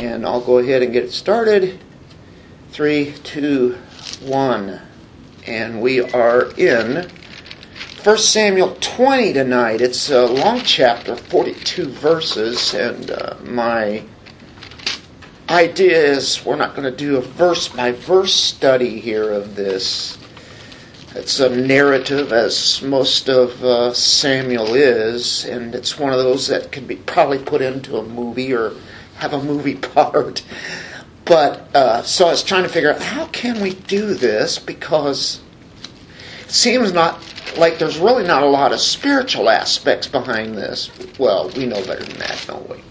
And I'll go ahead and get it started. Three, two, one. And we are in 1 Samuel 20 tonight. It's a long chapter, 42 verses, and uh, my idea is we're not going to do a verse by verse study here of this. It's a narrative, as most of uh, Samuel is, and it's one of those that can be probably put into a movie or have a movie part. But uh, so I was trying to figure out how can we do this because it seems not like there's really not a lot of spiritual aspects behind this. Well, we know better than that, don't we?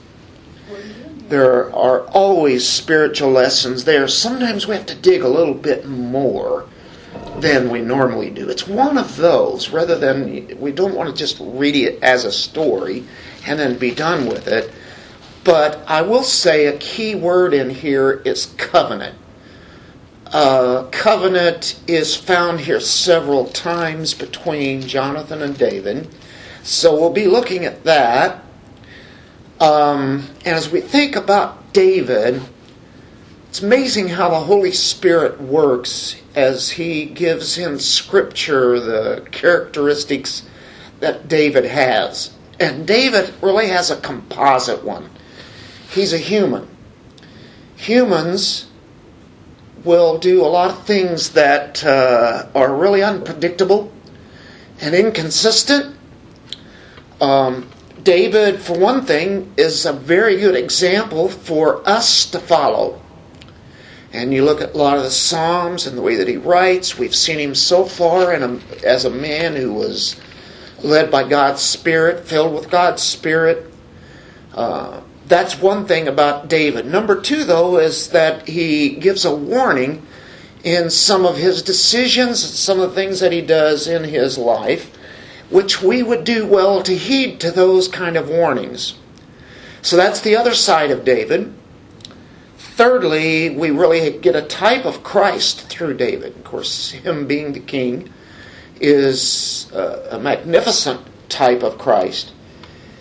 There are always spiritual lessons there. Sometimes we have to dig a little bit more than we normally do. It's one of those, rather than we don't want to just read it as a story and then be done with it. But I will say a key word in here is covenant. Uh, covenant is found here several times between Jonathan and David. So we'll be looking at that. Um, as we think about David, it's amazing how the Holy Spirit works as he gives in Scripture the characteristics that David has. And David really has a composite one. He's a human. Humans will do a lot of things that uh, are really unpredictable and inconsistent. Um, David, for one thing, is a very good example for us to follow. And you look at a lot of the Psalms and the way that he writes, we've seen him so far a, as a man who was led by God's Spirit, filled with God's Spirit. Uh, that's one thing about David. Number two, though, is that he gives a warning in some of his decisions, some of the things that he does in his life, which we would do well to heed to those kind of warnings. So that's the other side of David. Thirdly, we really get a type of Christ through David. Of course, him being the king is a magnificent type of Christ.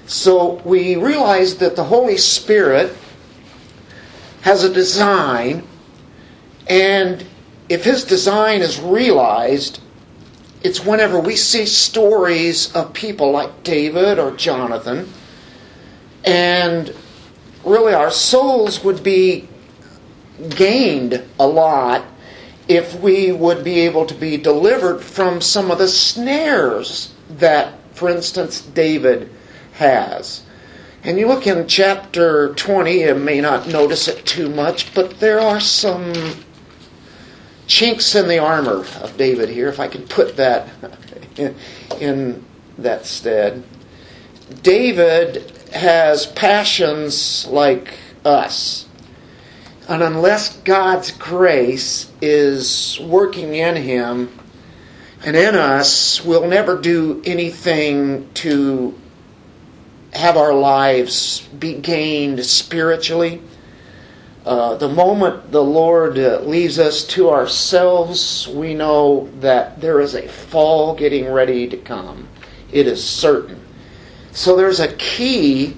So we realize that the Holy Spirit has a design, and if his design is realized, it's whenever we see stories of people like David or Jonathan, and really our souls would be gained a lot if we would be able to be delivered from some of the snares that, for instance, David has. And you look in chapter 20, you may not notice it too much, but there are some chinks in the armor of David here, if I can put that in, in that stead. David has passions like us. And unless God's grace is working in him and in us, we'll never do anything to have our lives be gained spiritually. Uh, the moment the Lord uh, leaves us to ourselves, we know that there is a fall getting ready to come. It is certain. So there's a key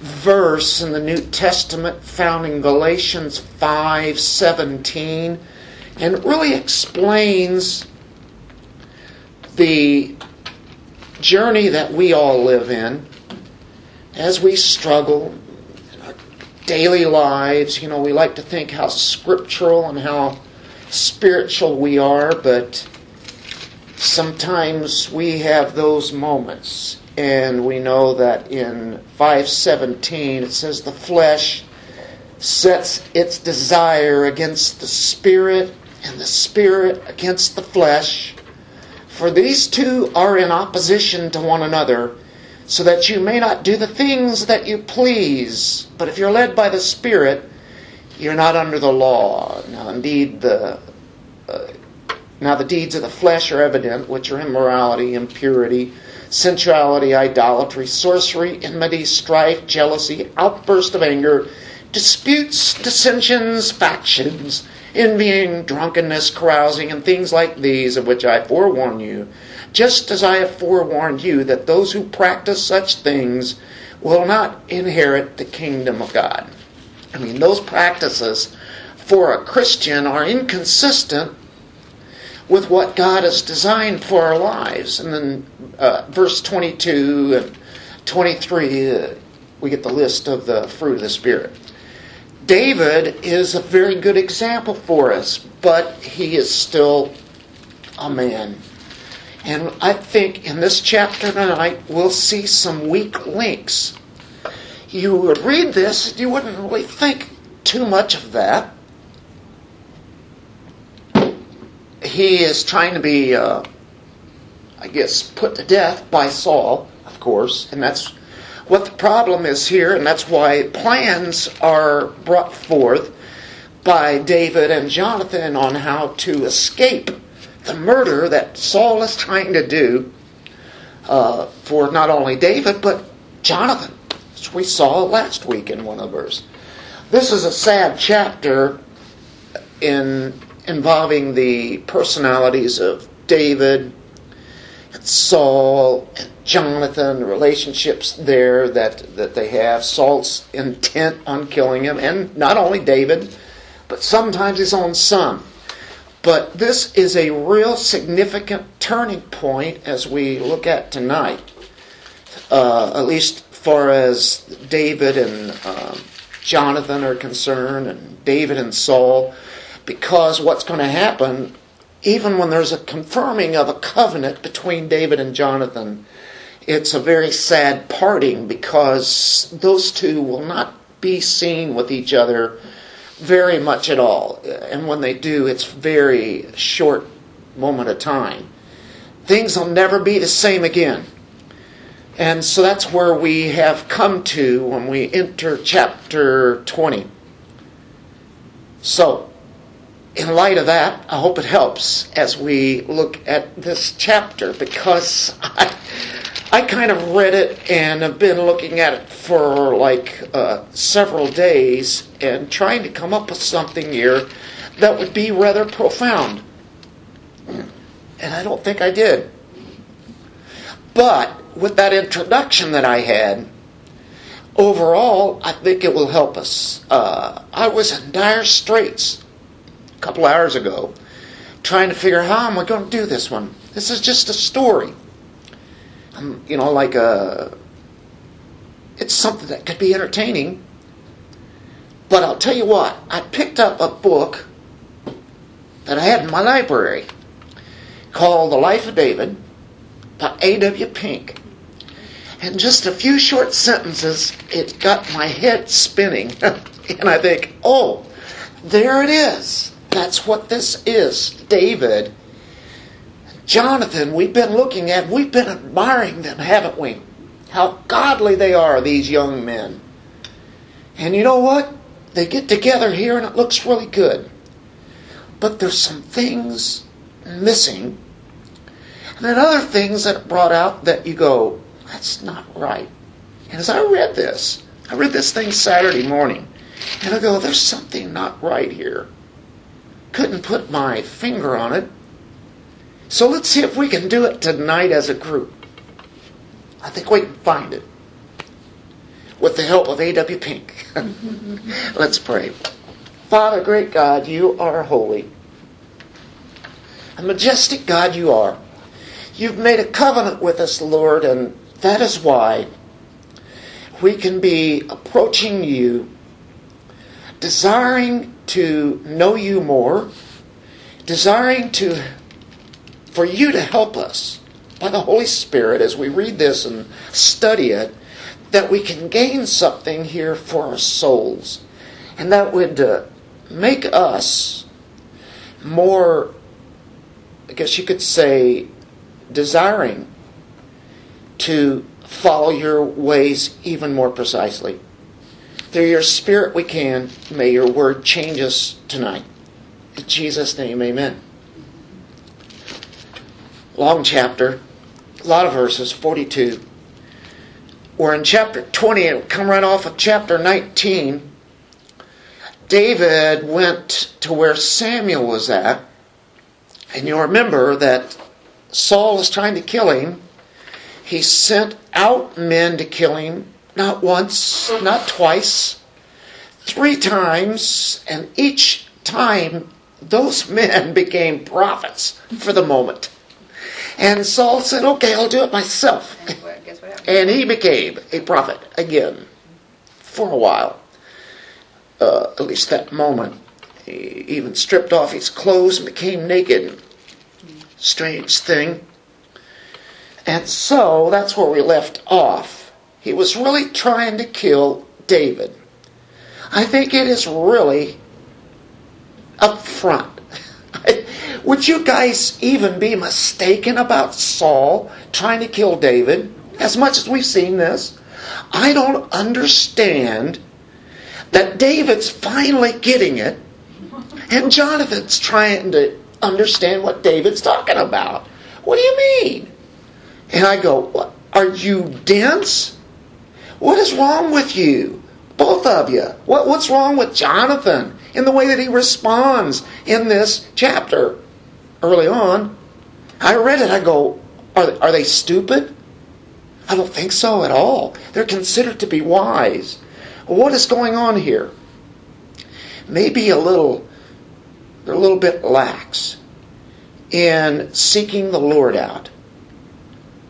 verse in the New Testament found in Galatians 5:17 and it really explains the journey that we all live in as we struggle in our daily lives, you know, we like to think how scriptural and how spiritual we are, but sometimes we have those moments. And we know that in 517 it says the flesh sets its desire against the spirit and the spirit against the flesh. For these two are in opposition to one another so that you may not do the things that you please. But if you're led by the Spirit, you're not under the law. Now, indeed, the uh, now the deeds of the flesh are evident, which are immorality, impurity, sensuality, idolatry, sorcery, enmity, strife, jealousy, outburst of anger, disputes, dissensions, factions, envying, drunkenness, carousing, and things like these, of which I forewarn you just as I have forewarned you that those who practice such things will not inherit the kingdom of God. I mean, those practices for a Christian are inconsistent with what God has designed for our lives. And then uh, verse 22 and 23, uh, we get the list of the fruit of the Spirit. David is a very good example for us, but he is still a man. And I think in this chapter tonight, we'll see some weak links. You would read this, you wouldn't really think too much of that. He is trying to be, uh, I guess, put to death by Saul, of course, and that's what the problem is here, and that's why plans are brought forth by David and Jonathan on how to escape the murder that Saul is trying to do uh, for not only David, but Jonathan, which we saw last week in one of ours. This is a sad chapter in involving the personalities of David, and Saul, and Jonathan, the relationships there that, that they have, Saul's intent on killing him, and not only David, but sometimes his own son. But this is a real significant turning point as we look at tonight, uh, at least far as David and um, Jonathan are concerned, and David and Saul, because what's going to happen, even when there's a confirming of a covenant between David and Jonathan, it's a very sad parting because those two will not be seen with each other very much at all. And when they do, it's very short moment of time. Things will never be the same again. And so that's where we have come to when we enter chapter 20. So, in light of that, I hope it helps as we look at this chapter because I, I kind of read it and have been looking at it for like uh, several days and trying to come up with something here that would be rather profound. And I don't think I did. But with that introduction that I had, overall, I think it will help us. Uh, I was in dire straits a couple hours ago trying to figure how am I going to do this one. This is just a story you know, like a. Uh, it's something that could be entertaining. But I'll tell you what, I picked up a book that I had in my library called The Life of David by A.W. Pink. And just a few short sentences, it got my head spinning. and I think, oh, there it is. That's what this is. David Jonathan, we've been looking at, we've been admiring them, haven't we? How godly they are, these young men. And you know what? They get together here and it looks really good. But there's some things missing. And then other things that brought out that you go, that's not right. And as I read this, I read this thing Saturday morning, and I go, there's something not right here. Couldn't put my finger on it. So let's see if we can do it tonight as a group. I think we can find it with the help of A.W. Pink. let's pray. Father, great God, you are holy. A majestic God you are. You've made a covenant with us, Lord, and that is why we can be approaching you, desiring to know you more, desiring to for you to help us by the Holy Spirit as we read this and study it, that we can gain something here for our souls. And that would uh, make us more, I guess you could say, desiring to follow your ways even more precisely. Through your Spirit we can. May your word change us tonight. In Jesus' name, amen long chapter, a lot of verses, 42. We're in chapter 20, it come right off of chapter 19. David went to where Samuel was at, and you'll remember that Saul is trying to kill him. He sent out men to kill him, not once, not twice, three times, and each time those men became prophets for the moment. And Saul said, Okay, I'll do it myself. And what, guess what happened? And he became a prophet again for a while. Uh, at least that moment. He even stripped off his clothes and became naked. Strange thing. And so that's where we left off. He was really trying to kill David. I think it is really up front. Would you guys even be mistaken about Saul trying to kill David? As much as we've seen this, I don't understand that David's finally getting it and Jonathan's trying to understand what David's talking about. What do you mean? And I go, what, Are you dense? What is wrong with you? Both of you. What, what's wrong with Jonathan in the way that he responds in this chapter? Early on, I read it, I go, Are, are they stupid? I don't think so at all. They're considered to be wise. What is going on here? Maybe a little, they're a little bit lax in seeking the Lord out.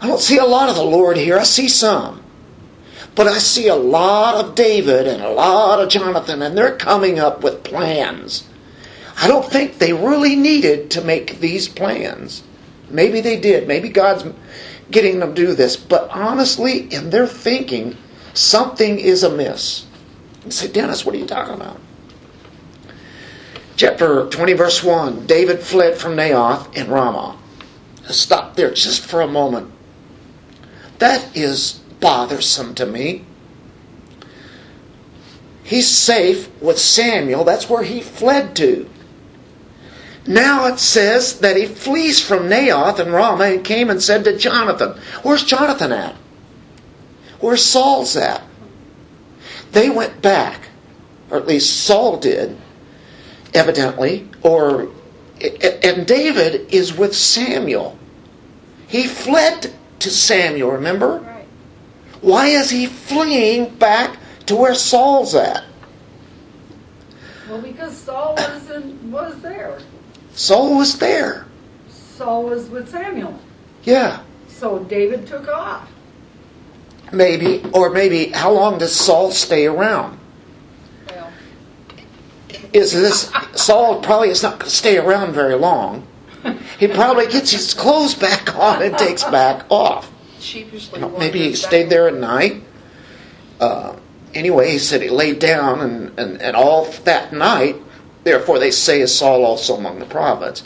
I don't see a lot of the Lord here. I see some. But I see a lot of David and a lot of Jonathan, and they're coming up with plans. I don't think they really needed to make these plans. Maybe they did. Maybe God's getting them to do this. But honestly, in their thinking, something is amiss. You say, Dennis, what are you talking about? Chapter 20, verse 1 David fled from Naioth in Ramah. Stop there just for a moment. That is bothersome to me. He's safe with Samuel. That's where he fled to. Now it says that he flees from Naioth and Ramah and came and said to Jonathan, Where's Jonathan at? Where's Saul's at? They went back, or at least Saul did, evidently, or and David is with Samuel. He fled to Samuel, remember? Right. Why is he fleeing back to where Saul's at? Well, because Saul was in, was there. Saul was there. Saul was with Samuel. Yeah, So David took off. maybe. Or maybe, how long does Saul stay around? Well, Is this Saul probably is not going to stay around very long. He probably gets his clothes back on and takes back off. sheepishly. You know, maybe he stayed there at night. Uh, anyway, he said he laid down and, and, and all that night. Therefore, they say is Saul also among the prophets.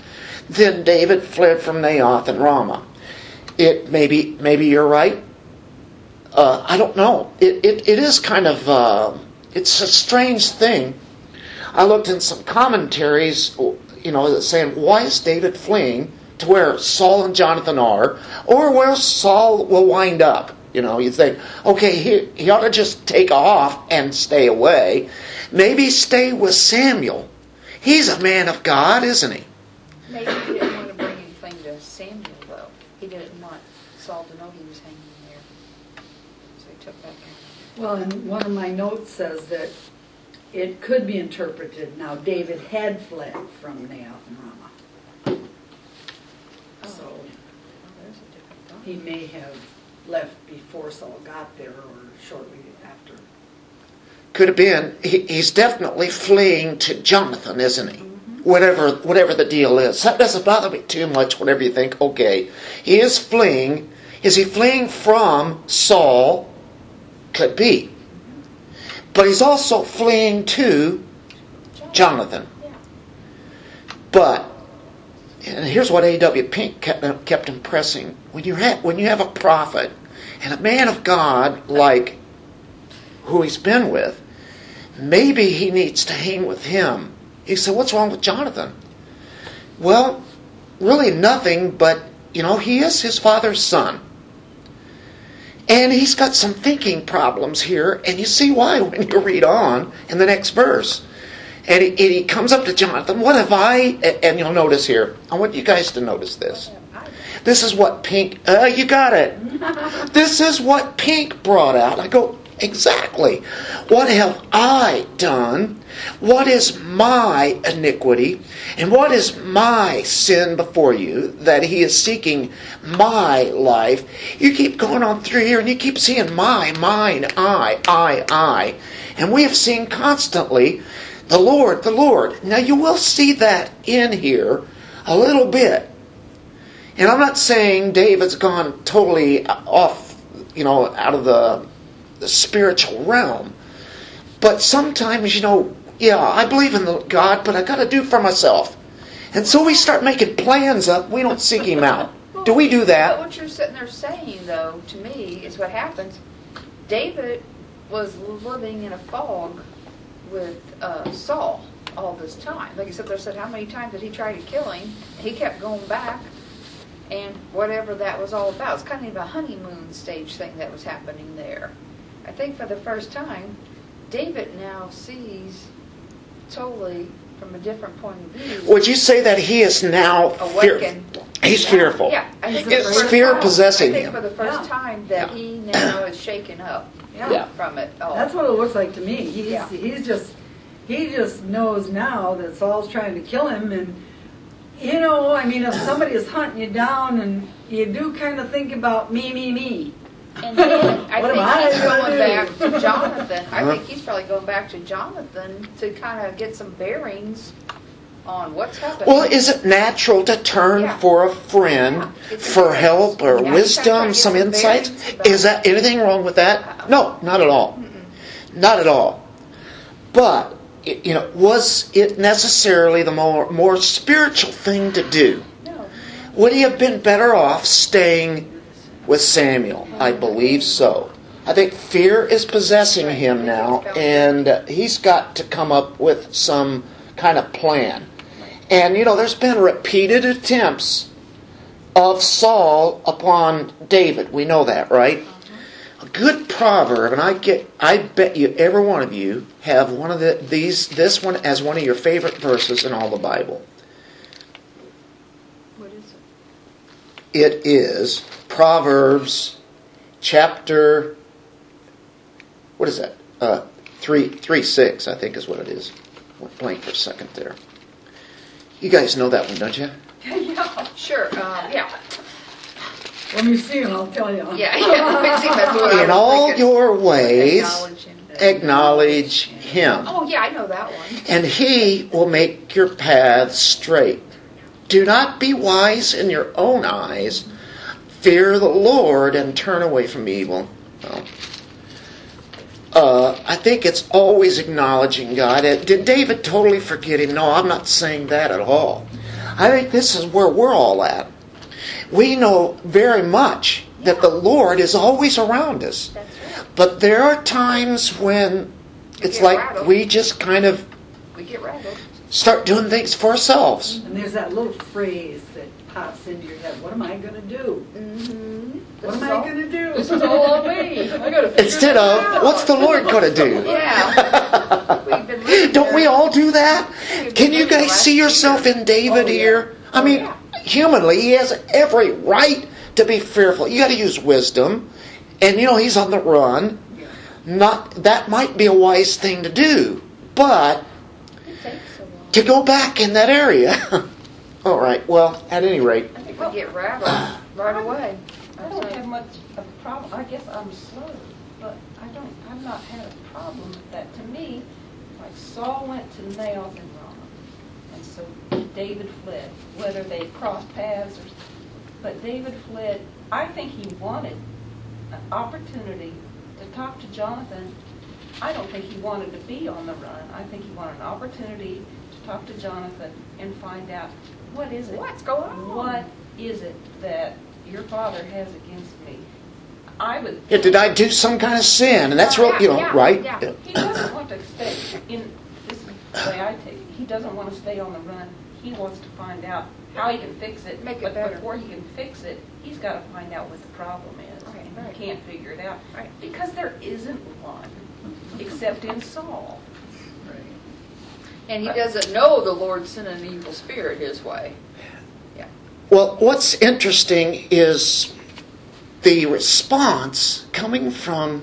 Then David fled from Naioth and Ramah. It maybe maybe you're right. Uh, I don't know. It, it, it is kind of uh, it's a strange thing. I looked in some commentaries, you know, saying why is David fleeing to where Saul and Jonathan are, or where Saul will wind up. You know, you think, okay, he, he ought to just take off and stay away. Maybe stay with Samuel. He's a man of God, isn't he? Maybe he didn't want to bring anything to Samuel, though. He didn't want Saul to know he was hanging there. So he took back out. Well, and one of my notes says that it could be interpreted now David had fled from Naioth and Ramah. Oh. So Oh, there's a different thought. he may have left before Saul got there or shortly after. Could have been. He, he's definitely fleeing to Jonathan, isn't he? Mm-hmm. Whatever, whatever the deal is. That doesn't bother me too much. Whenever you think, okay, he is fleeing. Is he fleeing from Saul? Could be. But he's also fleeing to Jonathan. But and here's what A.W. Pink kept, kept impressing: when you have when you have a prophet and a man of God like who he's been with, maybe he needs to hang with him. He said, "What's wrong with Jonathan?" Well, really nothing, but you know he is his father's son. And he's got some thinking problems here, and you see why when you read on in the next verse. And he, and he comes up to Jonathan, What have I? And you'll notice here, I want you guys to notice this. This is what Pink, uh, you got it. This is what Pink brought out. I go, Exactly. What have I done? What is my iniquity? And what is my sin before you that he is seeking my life? You keep going on through here and you keep seeing my, mine, I, I, I. And we have seen constantly the Lord, the Lord. Now you will see that in here a little bit. And I'm not saying David's gone totally off, you know, out of the, the spiritual realm. But sometimes, you know, yeah, I believe in the God, but I got to do for myself. And so we start making plans up. We don't seek Him out. Do we do that? what you're sitting there saying, though, to me, is what happens. David was living in a fog with uh, Saul all this time. Like you said, there said how many times did he try to kill him? He kept going back, and whatever that was all about. It's kind of a honeymoon stage thing that was happening there. I think for the first time, David now sees totally from a different point of view. Would you say that he is now fear- Awakened. He's fearful. Yeah, I It's for the first fear time- possessing I think him. for the first Yeah. time that Yeah. he now is shaken up Yeah. from it all. That's what it looks like to me. He's, Yeah. he's just, he just knows now that Saul's trying to kill him and, you know, I mean, if somebody is hunting you down and you do kind of think about me, me, me. And then I What am think he's gonna going do? back to Jonathan. I think he's probably going back to Jonathan to kind of get some bearings on what's happening. Well, is it natural to turn Yeah. for a friend Yeah. For bearings. help or Yeah, you gotta try wisdom, get some some insights? bearings about- Is that anything wrong with that? Uh-uh. No, not at all. Not at all. But y- you know, was it necessarily the more more spiritual thing to do? No. Would he have been better off staying with Samuel? I believe so. I think fear is possessing him now, and he's got to come up with some kind of plan. And you know, there's been repeated attempts of Saul upon David. We know that, right? A good proverb, and I get, I bet you every one of you have one of the, these, this one as one of your favorite verses in all the Bible. What is it? It is Proverbs chapter, what is that? Uh, 3, 3 6, I think is what it is. Went blank for a second there. You guys know that one, don't you? yeah, sure. Um, yeah. Let me see him, I'll tell you. Yeah, yeah. I think that's what I In was all thinking. your ways, Acknowledge him. acknowledge him, Oh, yeah, I know that one. and he will make your paths straight. Do not be wise in your own eyes. Fear the Lord and turn away from evil. Well, uh, I think it's always acknowledging God. Uh, Did David totally forget him? No, I'm not saying that at all. I think this is where we're all at. We know very much that the Lord is always around us. Right. But there are times when it's like rattled. we just kind of We get rattled. Start doing things for ourselves. And there's that little phrase that pops into your head. What am I going to do? Mm-hmm. What am I going to do? This is all on me. I gotta Instead of, out. what's the Lord going to do? Yeah. We've been Don't we all do that? We've Can you guys see yourself years. in David Oh, yeah. here? I Oh, mean, yeah. humanly, he has every right to be fearful. You got to use wisdom. And you know, he's on the run. Not that might be a wise thing to do, but It takes so long. to go back in that area. all right. Well, at any rate, I think we get rattled right away. I don't have much of a problem, I guess I'm slow, but I don't, I've not had a problem with that. To me, like Saul went to Naioth and Ramah, and so David fled, whether they crossed paths or, but David fled, I think he wanted an opportunity to talk to Jonathan. I don't think he wanted to be on the run, I think he wanted an opportunity to talk to Jonathan and find out, what is it? What's going on? What is it that your father has against me? I would. yeah, did I do some kind of sin? And that's oh, real, you know, Yeah, right? yeah. He doesn't want to stay in, this way I take it, he doesn't want to stay on the run. He wants to find out how he can fix it. Make it But better. before he can fix it, he's got to find out what the problem is. Right, And right. he can't figure it out. Right. Because there isn't one, except in Saul. And he doesn't know the Lord sent an evil spirit his way. Yeah. Well, what's interesting is the response coming from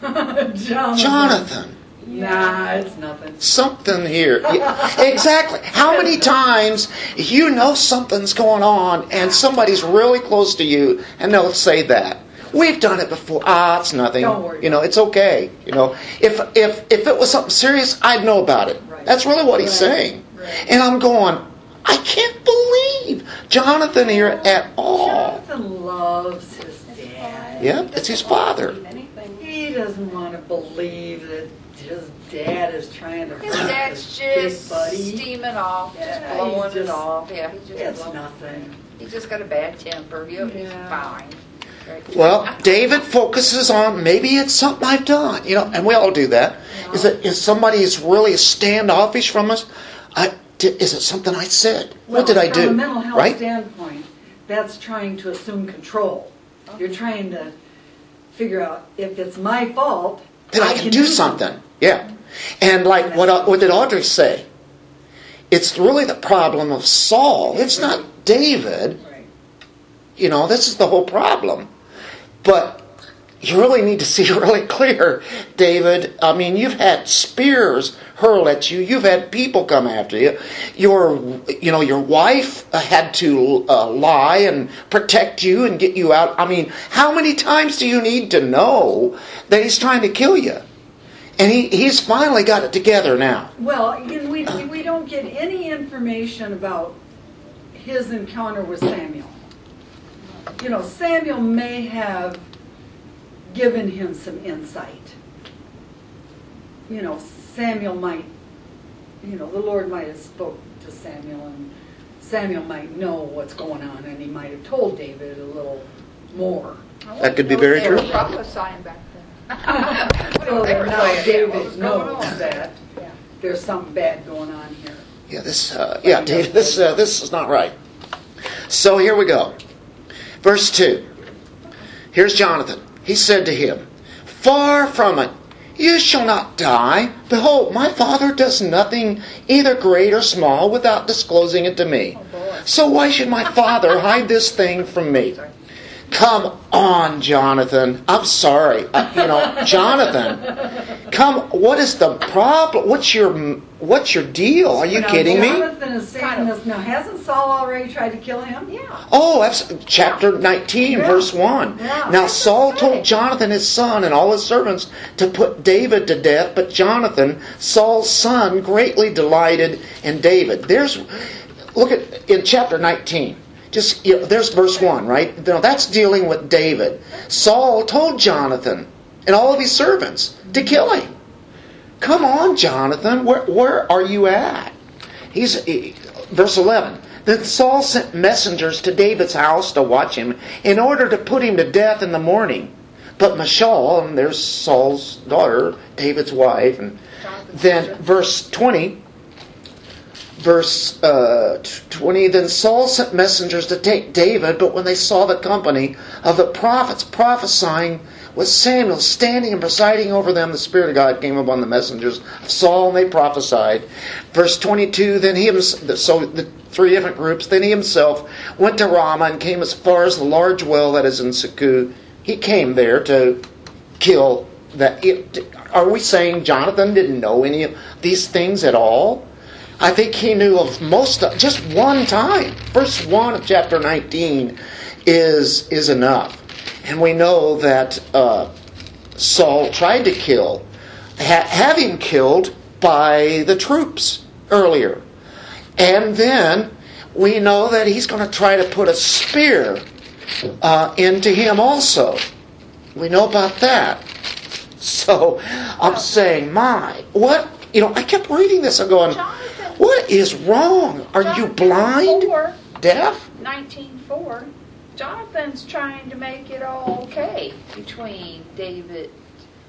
Jonathan. Jonathan. Nah, it's nothing. Something here. Yeah, exactly. How many times you know something's going on and somebody's really close to you and they'll say that. We've done it before. Ah, it's nothing. Don't worry You know, it's okay. You know, if if if it was something serious, I'd know about it. Right. That's really what he's Right. saying. Right. And I'm going, I can't believe Jonathan here at all. Jonathan loves his dad. Yeah, it's his father. He doesn't want to believe that his dad is trying to His fuck dad's his just big buddy. steaming off, Yeah, just blowing he's it off. Yeah, he's just It's blowing. nothing. He just got a bad temper. He'll be Yeah. fine. Right. Well, David focuses on maybe it's something I've done, you know, and we all do that. Is it is somebody is really standoffish from us? I, di- is it something I said? what did I do? From a do? mental health Right? standpoint, that's trying to assume control. You're trying to figure out if it's my fault. Then I can do something. Yeah. And like what what did Audrey say? It's really the problem of Saul. It's not David. You know, this is the whole problem. But you really need to see really clear, David. I mean, you've had spears hurl at you. You've had people come after you. Your, you know, your wife had to uh, lie and protect you and get you out. I mean, how many times do you need to know that he's trying to kill you? And he, he's finally got it together now. Well, we, we don't get any information about his encounter with Samuel. You know, Samuel may have given him some insight. You know, Samuel might, you know, the Lord might have spoke to Samuel and Samuel might know what's going on and he might have told David a little more. That could be very true. They were prophesying back then. So They now saying, yeah, what David knows that Yeah. there's something bad going on here. Yeah, this, uh, yeah, David, this, uh, this is not right. So here we go. Verse 2. Here's Jonathan. He said to him, Far from it. You shall not die. Behold, my father does nothing, either great or small, without disclosing it to me. Oh, so why should my father hide this thing from me? Come on, Jonathan. I'm sorry. Uh, you know, Jonathan. Come. What is the problem? What's your What's your deal? Are you Now, kidding me? Jonathan is saying Kind of. this. Now, hasn't Saul already tried to kill him? Yeah. Oh, that's chapter 19, Yeah. verse 1. Yeah. Now Saul told. Jonathan his son and all his servants to put David to death, but Jonathan, Saul's son, greatly delighted in David. There's look at in chapter 19. Just you know, there's verse 1, right? Now that's dealing with David. Saul told Jonathan and all of his servants to kill him. Come on, Jonathan, where where are you at? He's he- verse 11. Then Saul sent messengers to David's house to watch him in order to put him to death in the morning. But Michal, and there's Saul's daughter, David's wife, and then verse 20, verse uh, 20, then Saul sent messengers to take David, but when they saw the company of the prophets prophesying with Samuel standing and presiding over them, the Spirit of God came upon the messengers of Saul, and they prophesied. Verse 22, then he himself, so the three different groups, then he himself went to Ramah and came as far as the large well that is in Secu. He came there to kill that. Are we saying Jonathan didn't know any of these things at all? I think he knew of most of just one time. Verse one of chapter nineteen is is enough, and we know that uh, Saul tried to kill, ha- have him killed by the troops earlier, and then we know that he's going to try to put a spear uh, into him also. We know about that. So I'm saying, my, what? You know, I kept reading this and going, Jonathan. What is wrong? Are you blind? four, Deaf? 19.4, Jonathan's trying to make it all okay between David.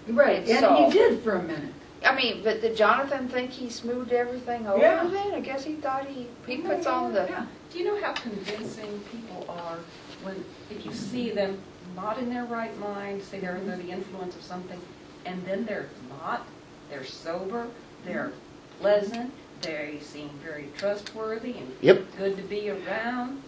Right, And and Saul. he did for a minute. I mean, but did Jonathan think he smoothed everything over Yeah. then? I guess he thought he, he puts on the, Yeah. Do you know how convincing people are when, if you see them not in their right mind, say they're under the influence of something, and then they're not, they're sober, they're mm-hmm. pleasant, they seem very trustworthy and Yep. good to be around.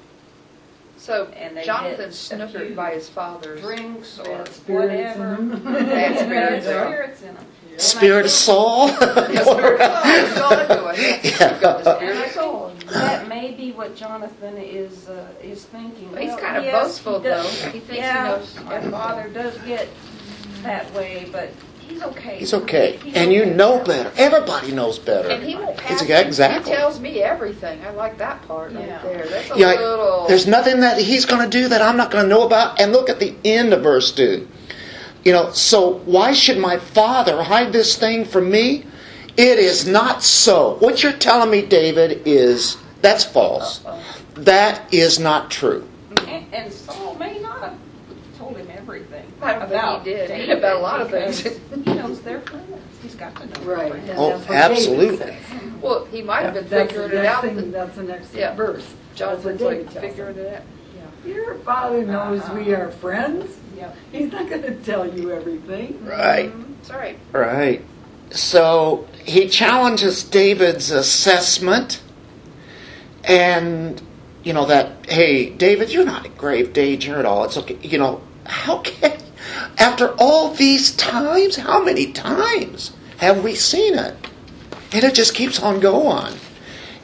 So And they Jonathan get a snookered by his father's. drinks or Bad spirits in whatever. them. Bad spirits. Bad spirits in them. Spirit of Saul. Yes, spirit of Saul. That's all I do. I have to Yeah. go the And spirit I of Saul. think that may be what Jonathan is, uh, is thinking. He's Well, kind of yes, boastful, he does- though. He thinks he Yeah, knows my father does get that way, but he's okay. He's okay. He's And you know better. Everybody knows better. And he won't It's- pass. me. exactly. He tells me everything. I like that part Yeah. right there. That's a Yeah, little. there's nothing that he's going to do that I'm not going to know about. And look at the end of verse 2. You know, so why should my father hide this thing from me? It is not so. What you're telling me, David, is that's false. That is not true. And, and Saul may not have told him everything I don't think he about did. David About a lot of because things. he knows they're friends. He's got to know. Right. They're. Oh, that's what David absolutely. says. well, he might have been That's the figuring it next out. thing- That's the next Yeah. verse. That's what Jonathan's David like tells figuring it out. Your father knows we Uh-huh. are friends. Yep. He's not going to tell you everything. Right. Mhm. That's right. Right. So he challenges David's assessment and, you know, that, hey, David, you're not in grave danger at all. It's okay. You know, how can, after all these times, how many times have we seen it? And it just keeps on going.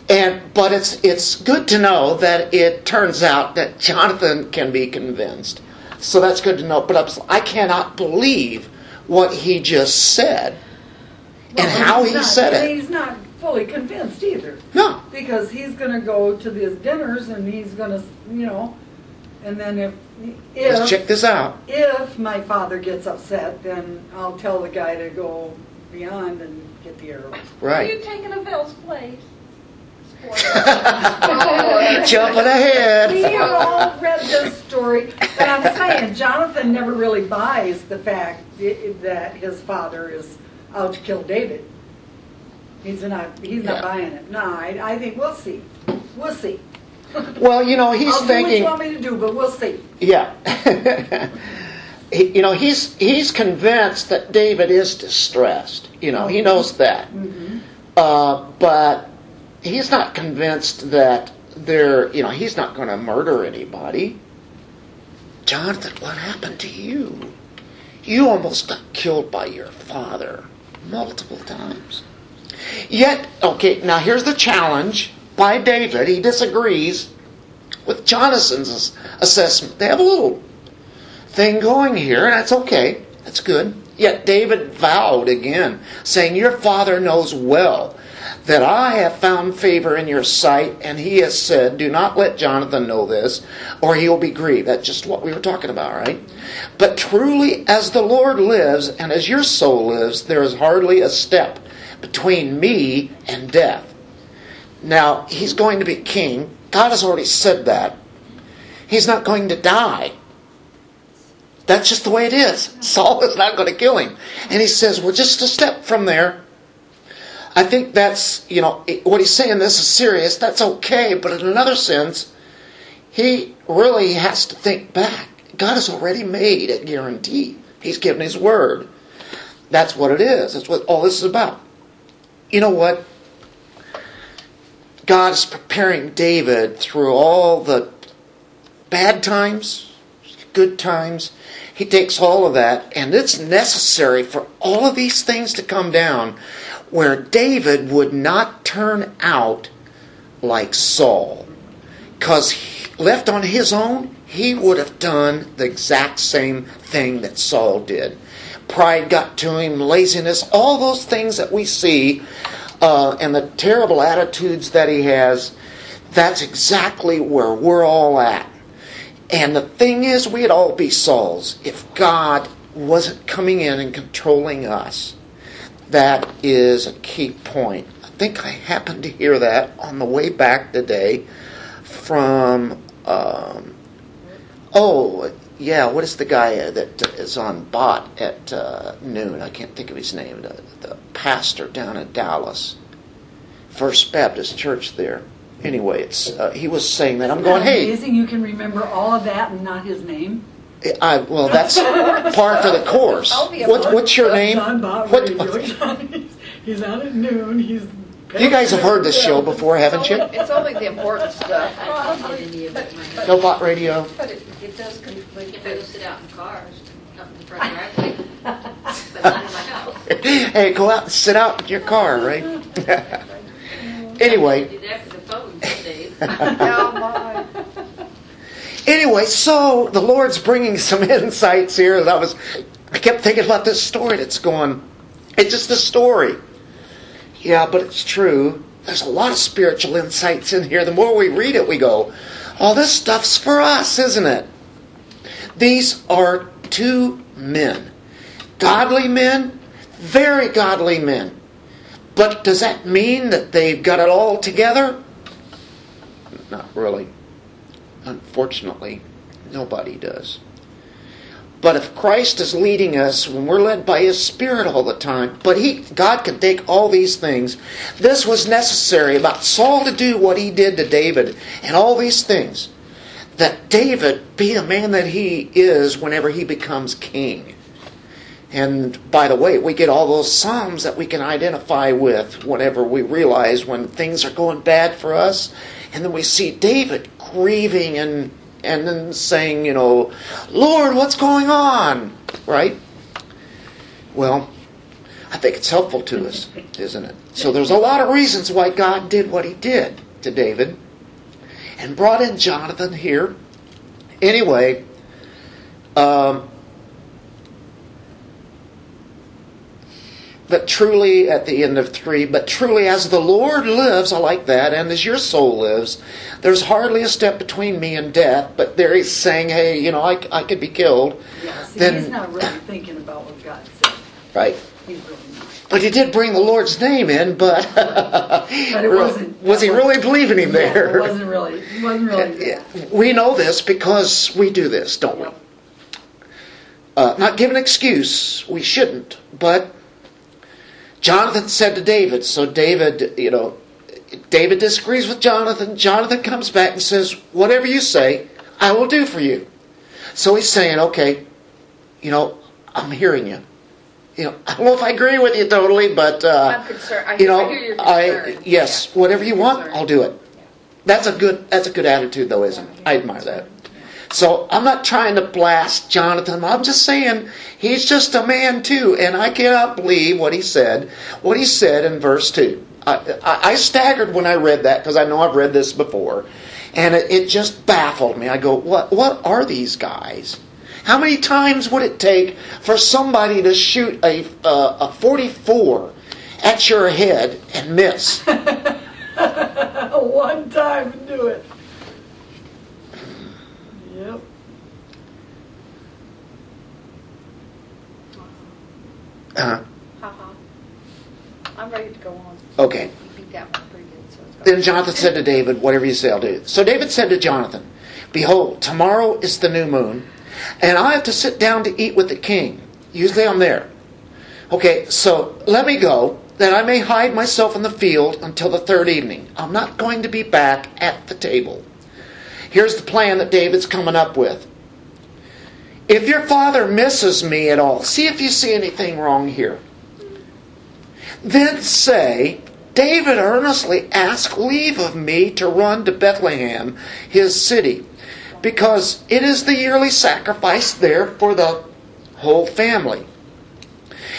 And, but it's, it's good to know that it turns out that Jonathan can be convinced. So that's good to know. But I cannot believe what he just said and how he not- said it. He's not fully convinced either. No. Because he's going to go to these dinners and he's going to, you know, and then if Let's check if this out. if my father gets upset, then I'll tell the guy to go beyond and get the arrows. Are Right. you taking a Bell's place? Jumping ahead. We ahead. have all read this story, but I'm saying Jonathan never really buys the fact i- that his father is out to kill David. He's not. He's not Yeah. buying it. No, I, I think we'll see. We'll see. Well, you know, he's thinking. I'll do what you want me to do, but we'll see. Yeah. He- you know, he's he's convinced that David is distressed. You know, he knows that. Uh, but he's not convinced that they're, you know, he's not going to murder anybody. Jonathan, what happened to you? You almost got killed by your father multiple times. Yet, okay, now here's the challenge by David. He disagrees with Jonathan's assessment. They have a little thing going here, and that's okay. That's good. Yet David vowed again, saying, Your father knows well that I have found favor in your sight, and he has said, Do not let Jonathan know this, or he will be grieved. That's just what we were talking about, right? But truly, as the Lord lives, and as your soul lives, there is hardly a step between me and death. Now, he's going to be king. God has already said that. He's not going to die. That's just the way it is. Saul is not going to kill him. And he says, well, just a step from there. I think that's, you know, what he's saying, this is serious, that's okay, but in another sense, he really has to think back. God has already made a guarantee. He's given his word. That's what it is. That's what all this is about. You know what? God is preparing David through all the bad times, good times. He takes all of that, and it's necessary for all of these things to come down where David would not turn out like Saul. Because left on his own, he would have done the exact same thing that Saul did. Pride got to him, laziness, all those things that we see, uh, and the terrible attitudes that he has. That's exactly where we're all at. And the thing is, we'd all be Sauls if God wasn't coming in and controlling us. That is a key point. I think I happened to hear that on the way back today from, um, oh, yeah, what is the guy that is on bot at uh, noon? I can't think of his name. The, the pastor down in Dallas, First Baptist Church there. Anyway, it's uh, he was saying that. I'm Isn't going, that hey, Amazing, you can remember all of that and not his name. I, well, that's part of the course. I'll be a What, what's your name? John Bott What- He's, he's out at noon. He's You guys have heard this show before, haven't you? It's only the important stuff. Probably, but, but, No bot radio. But it, it does conflict. You can go sit out in cars, up in the front driveway, but not in my house. hey, go out and sit out in your car, right? anyway, Do that for the phone some. Oh, my. anyway, so the Lord's bringing some insights here. And I was, I kept thinking about this story that's going. It's just a story. Yeah, but it's true. There's a lot of spiritual insights in here. The more we read it, we go, all this stuff's for us, isn't it? These are two men. Godly men, very godly men. But does that mean that they've got it all together? Not really. Unfortunately, nobody does. But if Christ is leading us when we're led by His Spirit all the time, but He, God can take all these things. This was necessary about Saul to do what he did to David and all these things. That David be the man that he is whenever he becomes king. And by the way, we get all those Psalms that we can identify with whenever we realize when things are going bad for us. And then we see David grieving and, and then saying, you know, Lord, what's going on? Right? Well, I think it's helpful to us, isn't it? So there's a lot of reasons why God did what he did to David and brought in Jonathan here. Anyway, um, but truly at the end of three, but truly as the Lord lives, I like that, and as your soul lives, there's hardly a step between me and death, but there he's saying, hey, you know, I, I could be killed. Yeah, see, Then- he's not really thinking about what God said. Right. He's really. But he did bring the Lord's name in, but, it wasn't- was he really believing him Yeah, there? it wasn't really, it wasn't really Yeah. We know this because we do this, don't we? Uh, not give an excuse, we shouldn't, but Jonathan said to David, so David, you know, David disagrees with Jonathan. Jonathan comes back and says, Whatever you say, I will do for you. So he's saying, Okay, you know, I'm hearing you. You know, I don't know if I agree with you totally, but uh, I'm concerned. I you know, I I yes, Yeah. whatever you want, I'll do it. That's a good that's a good attitude though, isn't it? I admire that. So I'm not trying to blast Jonathan. I'm just saying he's just a man too, and I cannot believe what he said. What he said in verse two. I, I, I staggered when I read that because I know I've read this before, and it, it just baffled me. I go, what what are these guys? How many times would it take for somebody to shoot a uh, a 44 at your head and miss? One time and do it. Yep. Uh, Ha-ha. I'm ready to go on. okay. You beat that one pretty good, so it's Then Jonathan said to David, Whatever you say, I'll do. So David said to Jonathan, Behold, tomorrow is the new moon, and I have to sit down to eat with the king. Usually I'm there. Okay, so let me go, that I may hide myself in the field until the third evening. I'm not going to be back at the table. Here's the plan that David's coming up with. If your father misses me at all, see if you see anything wrong here. Then say, David earnestly asked leave of me to run to Bethlehem, his city, because it is the yearly sacrifice there for the whole family.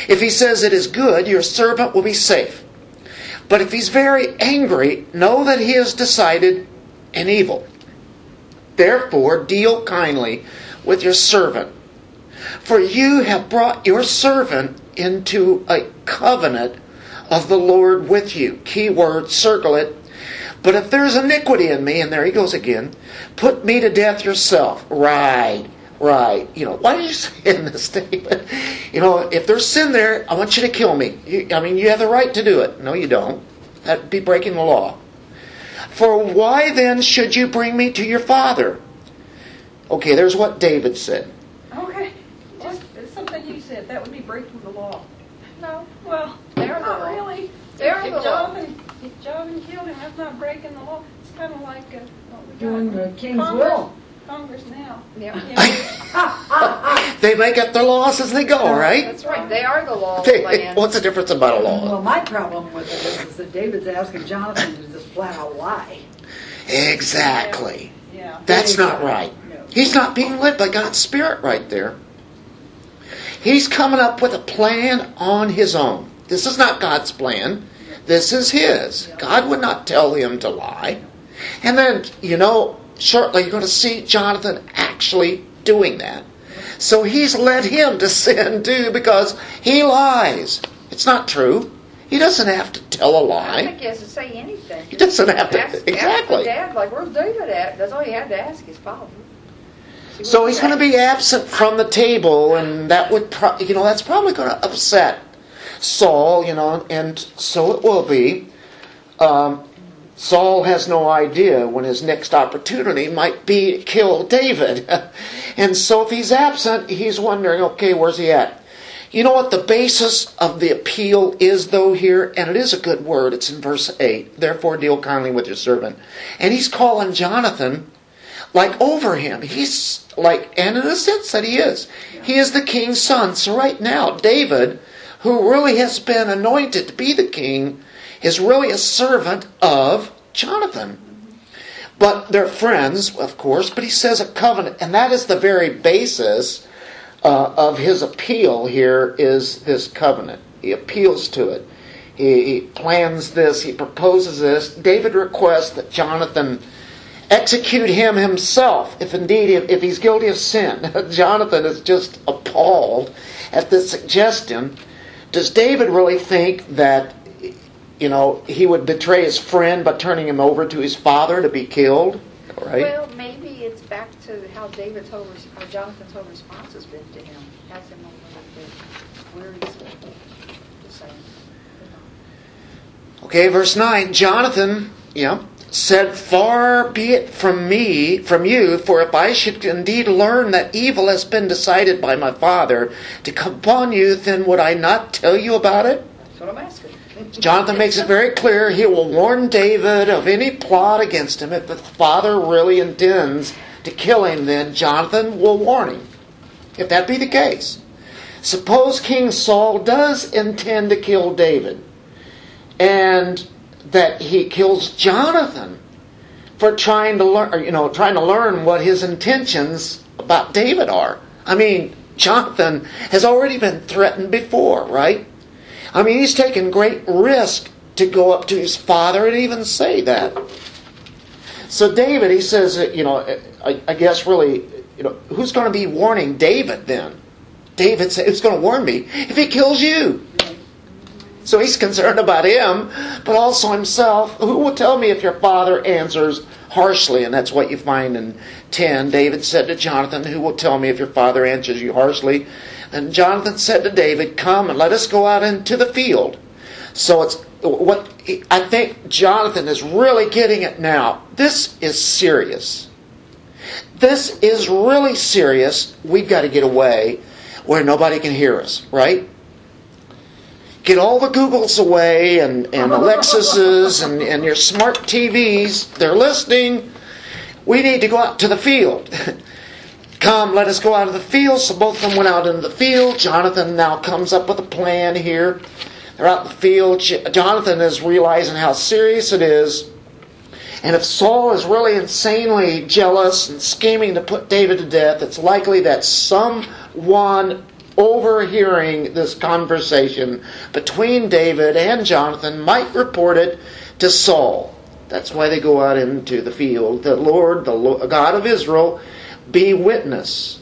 If he says it is good, your servant will be safe. But if he's very angry, know that he has decided an evil. Therefore, deal kindly with your servant. For you have brought your servant into a covenant of the Lord with you. Keyword, circle it. But if there's iniquity in me, and there he goes again, put me to death yourself. Right, right. You know, why did you say in this statement? You know, if there's sin there, I want you to kill me. You, I mean, you have the right to do it. No, you don't. That'd be breaking the law. For why then should you bring me to your father? Okay, there's what David said. Okay, just, something you said, that would be breaking the law. No, Well, They're not really. They're the law. Jonathan, if and killed him, that's not breaking the law. It's kind of like, uh, what we got. Doing the king's Congress- will. Congress now. yeah. You know, they make up their laws as they go, right? That's right, they are the law of They- the land. what's the difference about a law? Well, my problem with it is, is that David's asking Jonathan to just flat out lie. Exactly. Yeah. That's not right. No. He's not being led by God's Spirit right there. He's coming up with a plan on his own. This is not God's plan. This is his. God would not tell him to lie. And then, you know, shortly you're going to see Jonathan actually doing that. So he's led him to sin too because he lies. It's not true. He doesn't have to tell a lie. think he has to say anything. He doesn't have to. Ask, ask Exactly. the dad, like, where's David at? That's all he had to ask his father. So he's going to be absent from the table, and that would, pro- you know, that's probably going to upset Saul, you know, and so it will be. Um, Saul has no idea when his next opportunity might be to kill David. and so if he's absent, he's wondering, okay, where's he at? You know what the basis of the appeal is, though, here? And it is a good word. It's in verse 8. Therefore, deal kindly with your servant. And he's calling Jonathan like over him. He's like, and in a sense that he is. He is the king's son. So right now, David, who really has been anointed to be the king, is really a servant of Jonathan. But they're friends, of course, but he says a covenant, and that is the very basis uh, of his appeal here is this covenant. He appeals to it. He, he plans this, he proposes this. David requests that Jonathan execute him himself, if indeed if, he's guilty of sin. Jonathan is just appalled at this suggestion. Does David really think that you know he would betray his friend by turning him over to his father to be killed? Right? Well, maybe it's back to how David told, res- how Jonathan's whole response has been to him. Has him a little bit worried. Okay, verse 9. Jonathan, yeah, said, Far be it from me, from you, for if I should indeed learn that evil has been decided by my father to come upon you, then would I not tell you about it? That's what I'm asking. Jonathan makes it very clear he will warn David of any plot against him. If the father really intends to kill him, then Jonathan will warn him. If that be the case. Suppose King Saul does intend to kill David, and that he kills Jonathan for trying to learn, you know, trying to learn what his intentions about David are. I mean, Jonathan has already been threatened before, right? I mean, he's taken great risk to go up to his father and even say that. So David, he says, you know, I, I guess really, you know, who's going to be warning David then? David said, who's going to warn me if he kills you? So he's concerned about him, but also himself. Who will tell me if your father answers harshly? And that's what you find in 10. David said to Jonathan, Who will tell me if your father answers you harshly? And Jonathan said to David, Come and let us go out into the field. So it's what I think Jonathan is really getting at now. This is serious. This is really serious. We've got to get away where nobody can hear us, right? Get all the Googles away and, and Alexis's and, and your smart TVs. They're listening. We need to go out to the field. Come, let us go out of the field. So both of them went out into the field. Jonathan now comes up with a plan here. They're out in the field. Jonathan is realizing how serious it is. And if Saul is really insanely jealous and scheming to put David to death, it's likely that someone overhearing this conversation between David and Jonathan might report it to Saul. That's why they go out into the field. The Lord, the God of Israel, be witness.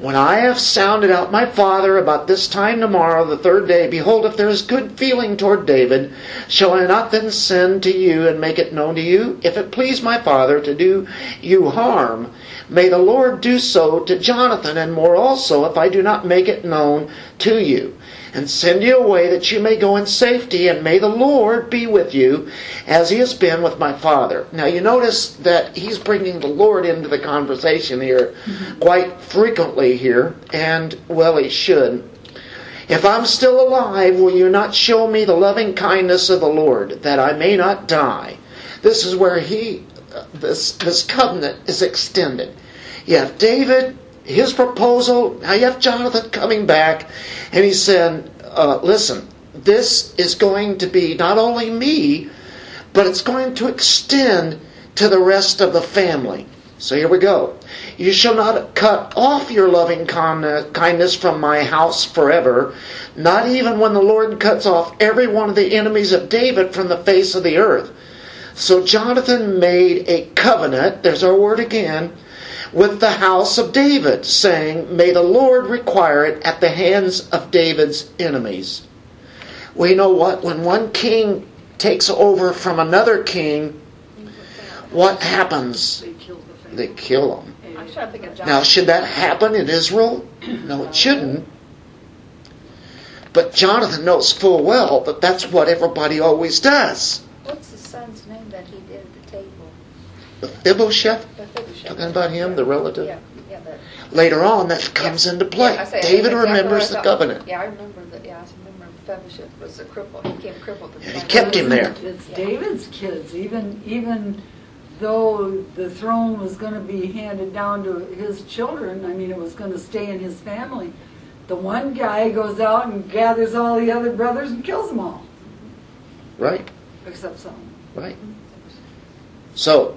When I have sounded out my father about this time tomorrow, the third day, behold, if there is good feeling toward David, shall I not then send to you and make it known to you? If it please my father to do you harm, may the Lord do so to Jonathan, and more also, if I do not make it known to you. And send you away that you may go in safety, and may the Lord be with you, as he has been with my father. Now you notice that he's bringing the Lord into the conversation here mm-hmm. quite frequently here, and well, he should. If I'm still alive, will you not show me the loving kindness of the Lord, that I may not die? This is where he, uh, this, this covenant is extended. You have David, his proposal, now you have Jonathan coming back, and he said, uh, listen, this is going to be not only me, but it's going to extend to the rest of the family. So here we go. You shall not cut off your loving kindness from my house forever, not even when the Lord cuts off every one of the enemies of David from the face of the earth. So Jonathan made a covenant, there's our word again, with the house of David, saying, May the Lord require it at the hands of David's enemies. We know what? When one king takes over from another king, what happens? They kill him. Now, should that happen in Israel? No, it shouldn't. But Jonathan knows full well that that's what everybody always does. What's the son's name that he did at the table? Mephibosheth, Mephibosheth. talking about him, the relative. Yeah, yeah, that. Later on, that comes into play. Yeah, say- David exactly remembers the covenant. Yeah, I remember that, yeah, I remember Mephibosheth was a cripple, he became crippled. Yeah, he kept him there. It's David's kids, even, even though the throne was gonna be handed down to his children, I mean, it was gonna stay in his family. The one guy goes out and gathers all the other brothers and kills them all, Right, except some. right. So,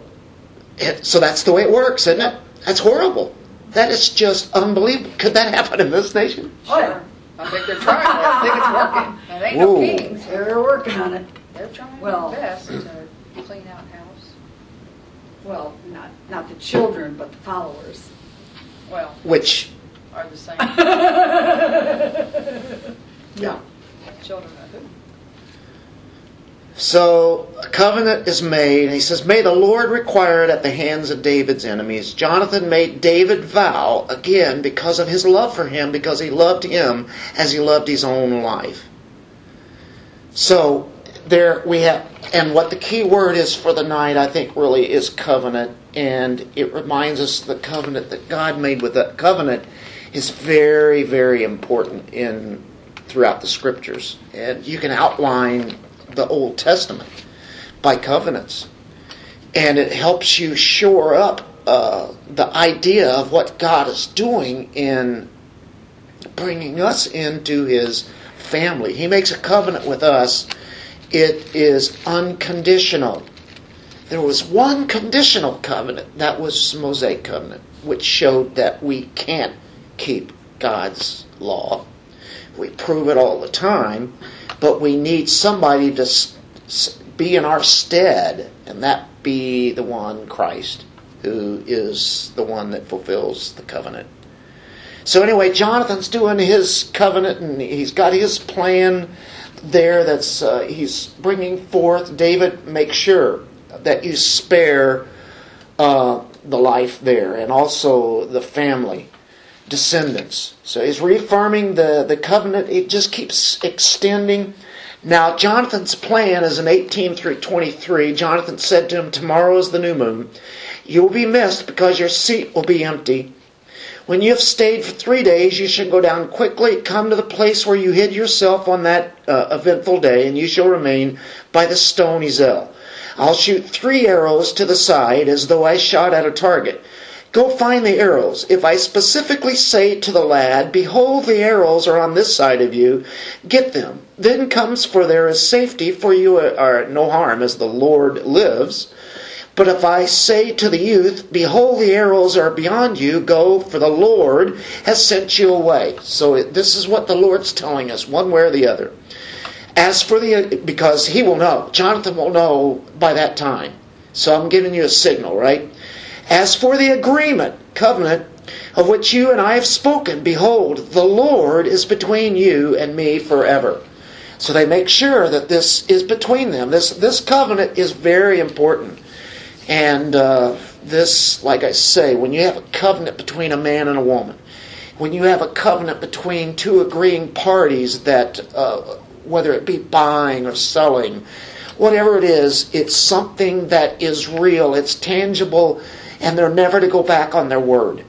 it, so that's the way it works, isn't it? That's horrible. That is just unbelievable. Could that happen in this nation? Oh, yeah, I think they're trying, I think it's working. And ain't no kings, they're working on it. they're trying Well- their best to clean out house. Well, not, not the children, but the followers. Well, Which, are the same, Yeah. children of who? So a covenant is made, and he says, May the Lord require it at the hands of David's enemies. Jonathan made David vow, again, because of his love for him, because he loved him as he loved his own life. So there we have, and what the key word is for the night, I think, really is covenant, and it reminds us the covenant that God made with that covenant is very, very important in throughout the scriptures, and you can outline the Old Testament by covenants, and it helps you shore up uh, the idea of what God is doing in bringing us into His family. He makes a covenant with us. It is unconditional. There was one conditional covenant, that was the Mosaic covenant, which showed that we can't keep God's law. We prove it all the time, but we need somebody to be in our stead, and that be the one, Christ, who is the one that fulfills the covenant. So anyway, Jonathan's doing his covenant, and he's got his plan there. That's uh, he's bringing forth. David, make sure that you spare uh, the life there, and also the family descendants. So he's reaffirming the the covenant. It just keeps extending. Now, Jonathan's plan is in 18 through 23. Jonathan said to him, Tomorrow is the new moon. You will be missed because your seat will be empty. When you have stayed for three days, you shall go down quickly, come to the place where you hid yourself on that uh, eventful day, and you shall remain by the stone Ezel. I'll shoot three arrows to the side as though I shot at a target. Go find the arrows. If I specifically say to the lad, Behold, the arrows are on this side of you, get them. Then comes, for there is safety, for you are no harm, as the Lord lives. But if I say to the youth, Behold, the arrows are beyond you, go, for the Lord has sent you away. So this is what the Lord's telling us, one way or the other. As for the, because he will know, Jonathan will know by that time. So I'm giving you a signal, right? As for the agreement, covenant, of which you and I have spoken, behold, the Lord is between you and me forever. So they make sure that this is between them. This, this covenant is very important. And uh, this, like I say, when you have a covenant between a man and a woman, when you have a covenant between two agreeing parties that, uh, whether it be buying or selling, whatever it is, it's something that is real, it's tangible, and they're never to go back on their word.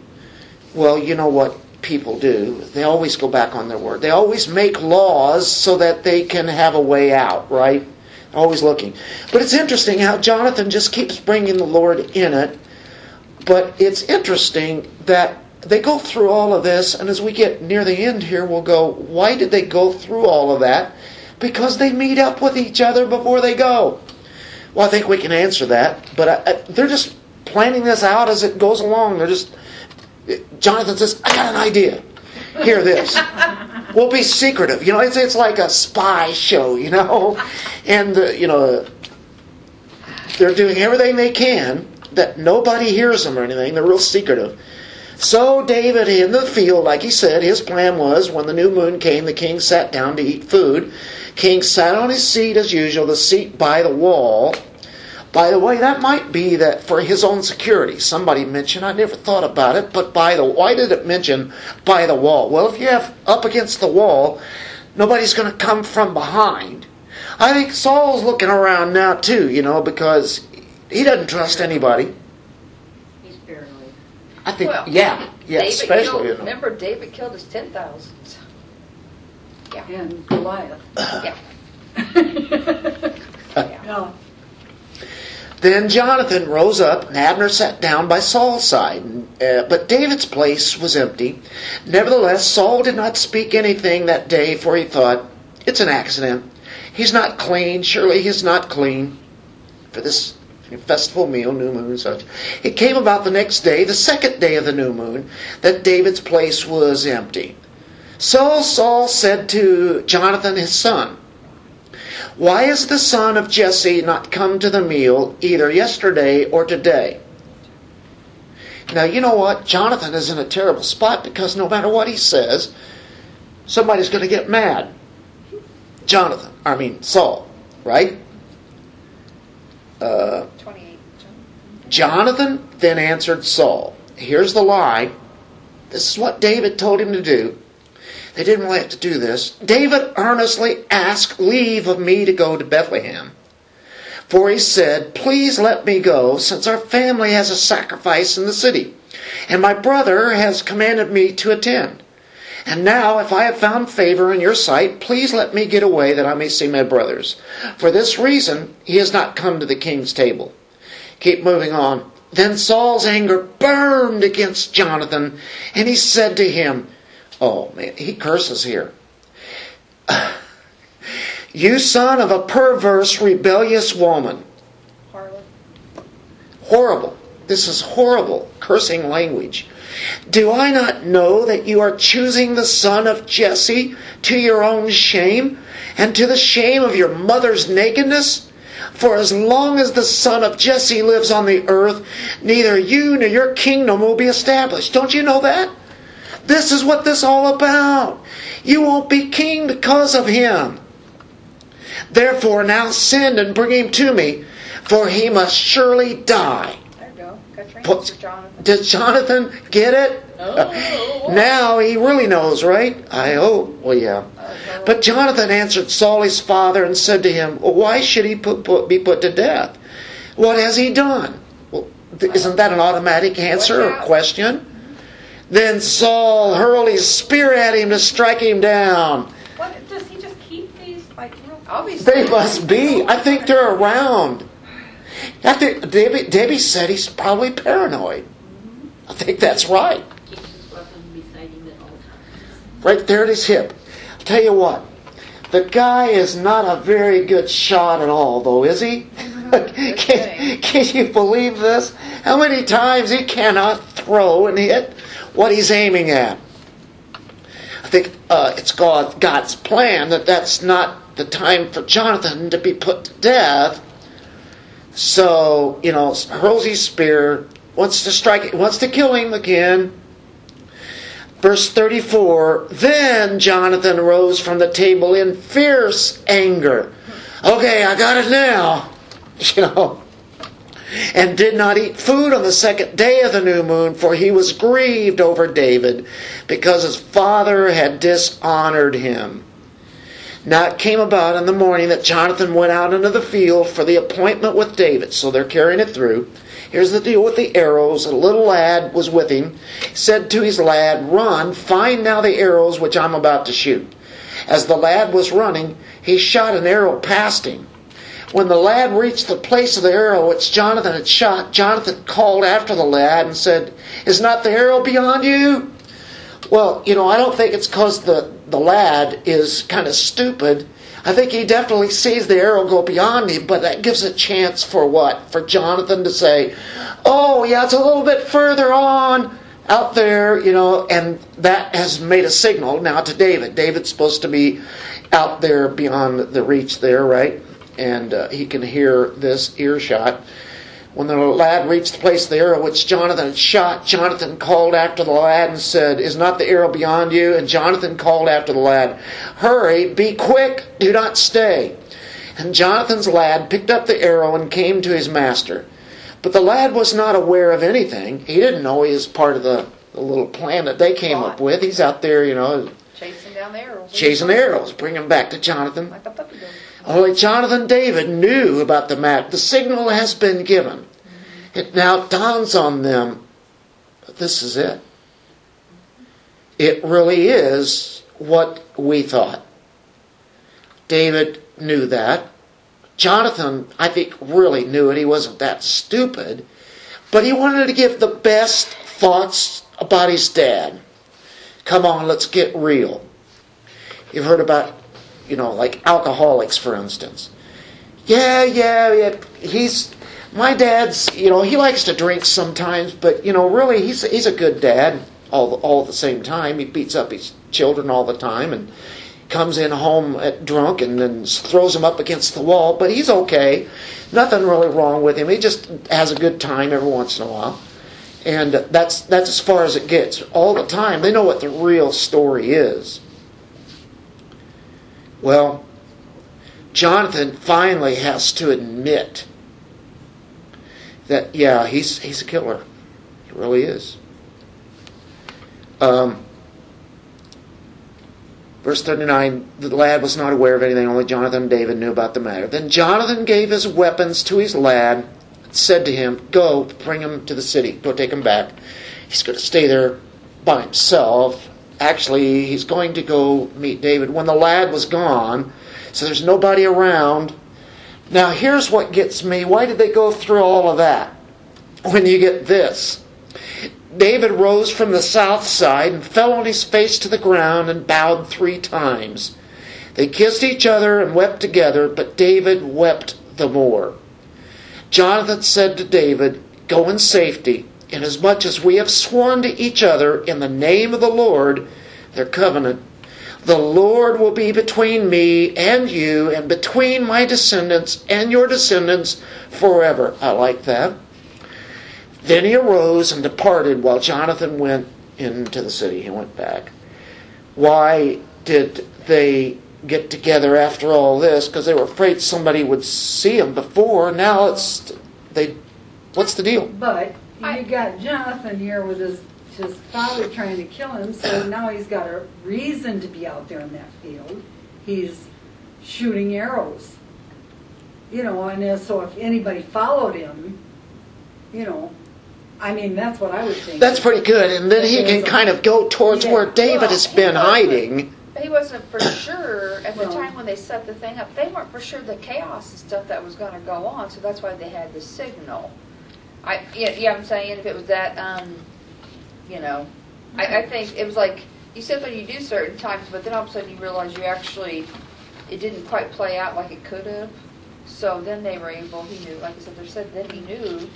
Well, you know what people do. They always go back on their word. They always make laws so that they can have a way out, right? Always looking. But it's interesting how Jonathan just keeps bringing the Lord in it. But it's interesting that they go through all of this, and as we get near the end here, we'll go, why did they go through all of that? Because they meet up with each other before they go. Well, I think we can answer that, but I, I, they're just planning this out as it goes along. They're just, Jonathan says, I got an idea. Hear this. we'll be secretive. You know, it's, it's like a spy show, you know? And, uh, you know, they're doing everything they can that nobody hears them or anything. They're real secretive. So David in the field, like he said, his plan was when the new moon came, the king sat down to eat food. King sat on his seat as usual, the seat by the wall. By the way, that might be that for his own security. Somebody mentioned, I never thought about it, but by the why did it mention by the wall? Well, if you have up against the wall, nobody's going to come from behind. I think Saul's looking around now too, you know, because he doesn't trust anybody. He's paranoid. I think, Well, yeah, yeah, David especially, killed, you know. remember David killed his ten thousand. And Goliath. Yeah. Yeah. Then Jonathan rose up, and Abner sat down by Saul's side. Uh, but David's place was empty. Nevertheless, Saul did not speak anything that day, for he thought, It's an accident. He's not clean. Surely he's not clean for this festival meal, new moon, and such. It came about the next day, the second day of the new moon, that David's place was empty. So Saul said to Jonathan his son, why is the son of Jesse not come to the meal either yesterday or today? Now, you know what? Jonathan is in a terrible spot because no matter what he says, somebody's going to get mad. Jonathan, I mean, Saul, right? Uh. Jonathan then answered Saul. Here's the lie. This is what David told him to do. They didn't have to do this. David earnestly asked leave of me to go to Bethlehem. For he said, Please let me go, since our family has a sacrifice in the city, and my brother has commanded me to attend. And now, if I have found favor in your sight, please let me get away that I may see my brothers. For this reason, he has not come to the king's table. Keep moving on. Then Saul's anger burned against Jonathan, and he said to him, Oh man, he curses here. You son of a perverse, rebellious woman. Harlot. Horrible. This is horrible, cursing language. Do I not know that you are choosing the son of Jesse to your own shame and to the shame of your mother's nakedness? For as long as the son of Jesse lives on the earth, neither you nor your kingdom will be established. Don't you know that? This is what this is all about. You won't be king because of him. Therefore now send and bring him to me, for he must surely die. There you go. Put- answer, Jonathan. Does Jonathan get it? Oh. Now he really knows, right? I hope. Well, yeah. Uh-huh. But Jonathan answered Saul his father and said to him, Why should he put, put, be put to death? What has he done? Well, isn't that an automatic answer or question? Then Saul hurled his spear at him to strike him down. What, does he just keep these, like, real? Obviously. They must be. I think they're around. I think Debbie, Debbie said he's probably paranoid. I think that's right. Keeps his weapon beside him at all times. Right there at his hip. I'll tell you what, the guy is not a very good shot at all, though, is he? can, can you believe this? How many times he cannot throw and hit what he's aiming at? I think uh, it's God, God's plan that that's not the time for Jonathan to be put to death. So, you know, hurls his spear, wants to strike, wants to kill him again. Verse 34 Then Jonathan rose from the table in fierce anger. Okay, I got it now. You know. And did not eat food on the second day of the new moon, for he was grieved over David, because his father had dishonored him. Now it came about in the morning that Jonathan went out into the field for the appointment with David. So they're carrying it through. Here's the deal with the arrows. A little lad was with him, said to his lad, Run, find now the arrows which I'm about to shoot. As the lad was running, he shot an arrow past him. When the lad reached the place of the arrow which Jonathan had shot, Jonathan called after the lad and said, Is not the arrow beyond you? Well, you know, I don't think it's because the, the lad is kind of stupid. I think he definitely sees the arrow go beyond him, but that gives a chance for what? For Jonathan to say, Oh, yeah, it's a little bit further on out there, you know, and that has made a signal now to David. David's supposed to be out there beyond the reach there, right? And uh, he can hear this earshot. When the lad reached the place of the arrow which Jonathan had shot, Jonathan called after the lad and said, Is not the arrow beyond you? And Jonathan called after the lad, Hurry, be quick, do not stay. And Jonathan's lad picked up the arrow and came to his master. But the lad was not aware of anything. He didn't know he was part of the, the little plan that they came up with. He's out there, you know, Chasing down the arrows. chasing the arrows, bring them back to Jonathan. Like a puppy dog. Only Jonathan David knew about the matter. The signal has been given. It now dawns on them this is it. It really is what we thought. David knew that. Jonathan, I think, really knew it. He wasn't that stupid. But he wanted to give the best thoughts about his dad. Come on, let's get real. You've heard about, you know, like alcoholics, for instance. Yeah, yeah, yeah. He's my dad's. You know, he likes to drink sometimes, but you know, really, he's he's a good dad. All all at the same time, he beats up his children all the time, and comes in home at drunk and then throws them up against the wall. But he's okay. Nothing really wrong with him. He just has a good time every once in a while. And that's that's as far as it gets. All the time, they know what the real story is. Well, Jonathan finally has to admit that yeah, he's he's a killer. He really is. Um, verse 39 the lad was not aware of anything. Only jonathan and david knew about the matter. Then jonathan gave his weapons to his lad and said to him go bring him to the city. Go take him back. He's going to stay there by himself actually he's going to go meet david. When the lad was gone so there's nobody around. Now here's what gets me. Why did they go through all of that? When you get this. David rose from the south side and fell on his face to the ground and bowed three times. They kissed each other and wept together, but David wept the more. Jonathan said to David, Go in safety, inasmuch as we have sworn to each other in the name of the Lord, their covenant. The Lord will be between me and you, and between my descendants and your descendants forever. I like that. Then he arose and departed while Jonathan went into the city. He went back. Why did they get together after all this? Because they were afraid somebody would see them before. Now it's they. What's the deal? But I- you got Jonathan here with his, his father trying to kill him, so now he's got a reason to be out there in that field. He's shooting arrows. You know, and then- so if anybody followed him, you know, I mean, that's what I would think. That's pretty good. And then he can kind of go towards where David has been hiding. But he wasn't for sure at the Well- time when they set the thing up. They weren't for sure the chaos and stuff that was going to go on, so that's why they had the signal. I, yeah, yeah, I'm saying if it was that, um, you know, I, I think it was like you said when you do certain times, but then all of a sudden you realize you actually it didn't quite play out like it could have. So then they were able. He knew, like I said, they said then he knew.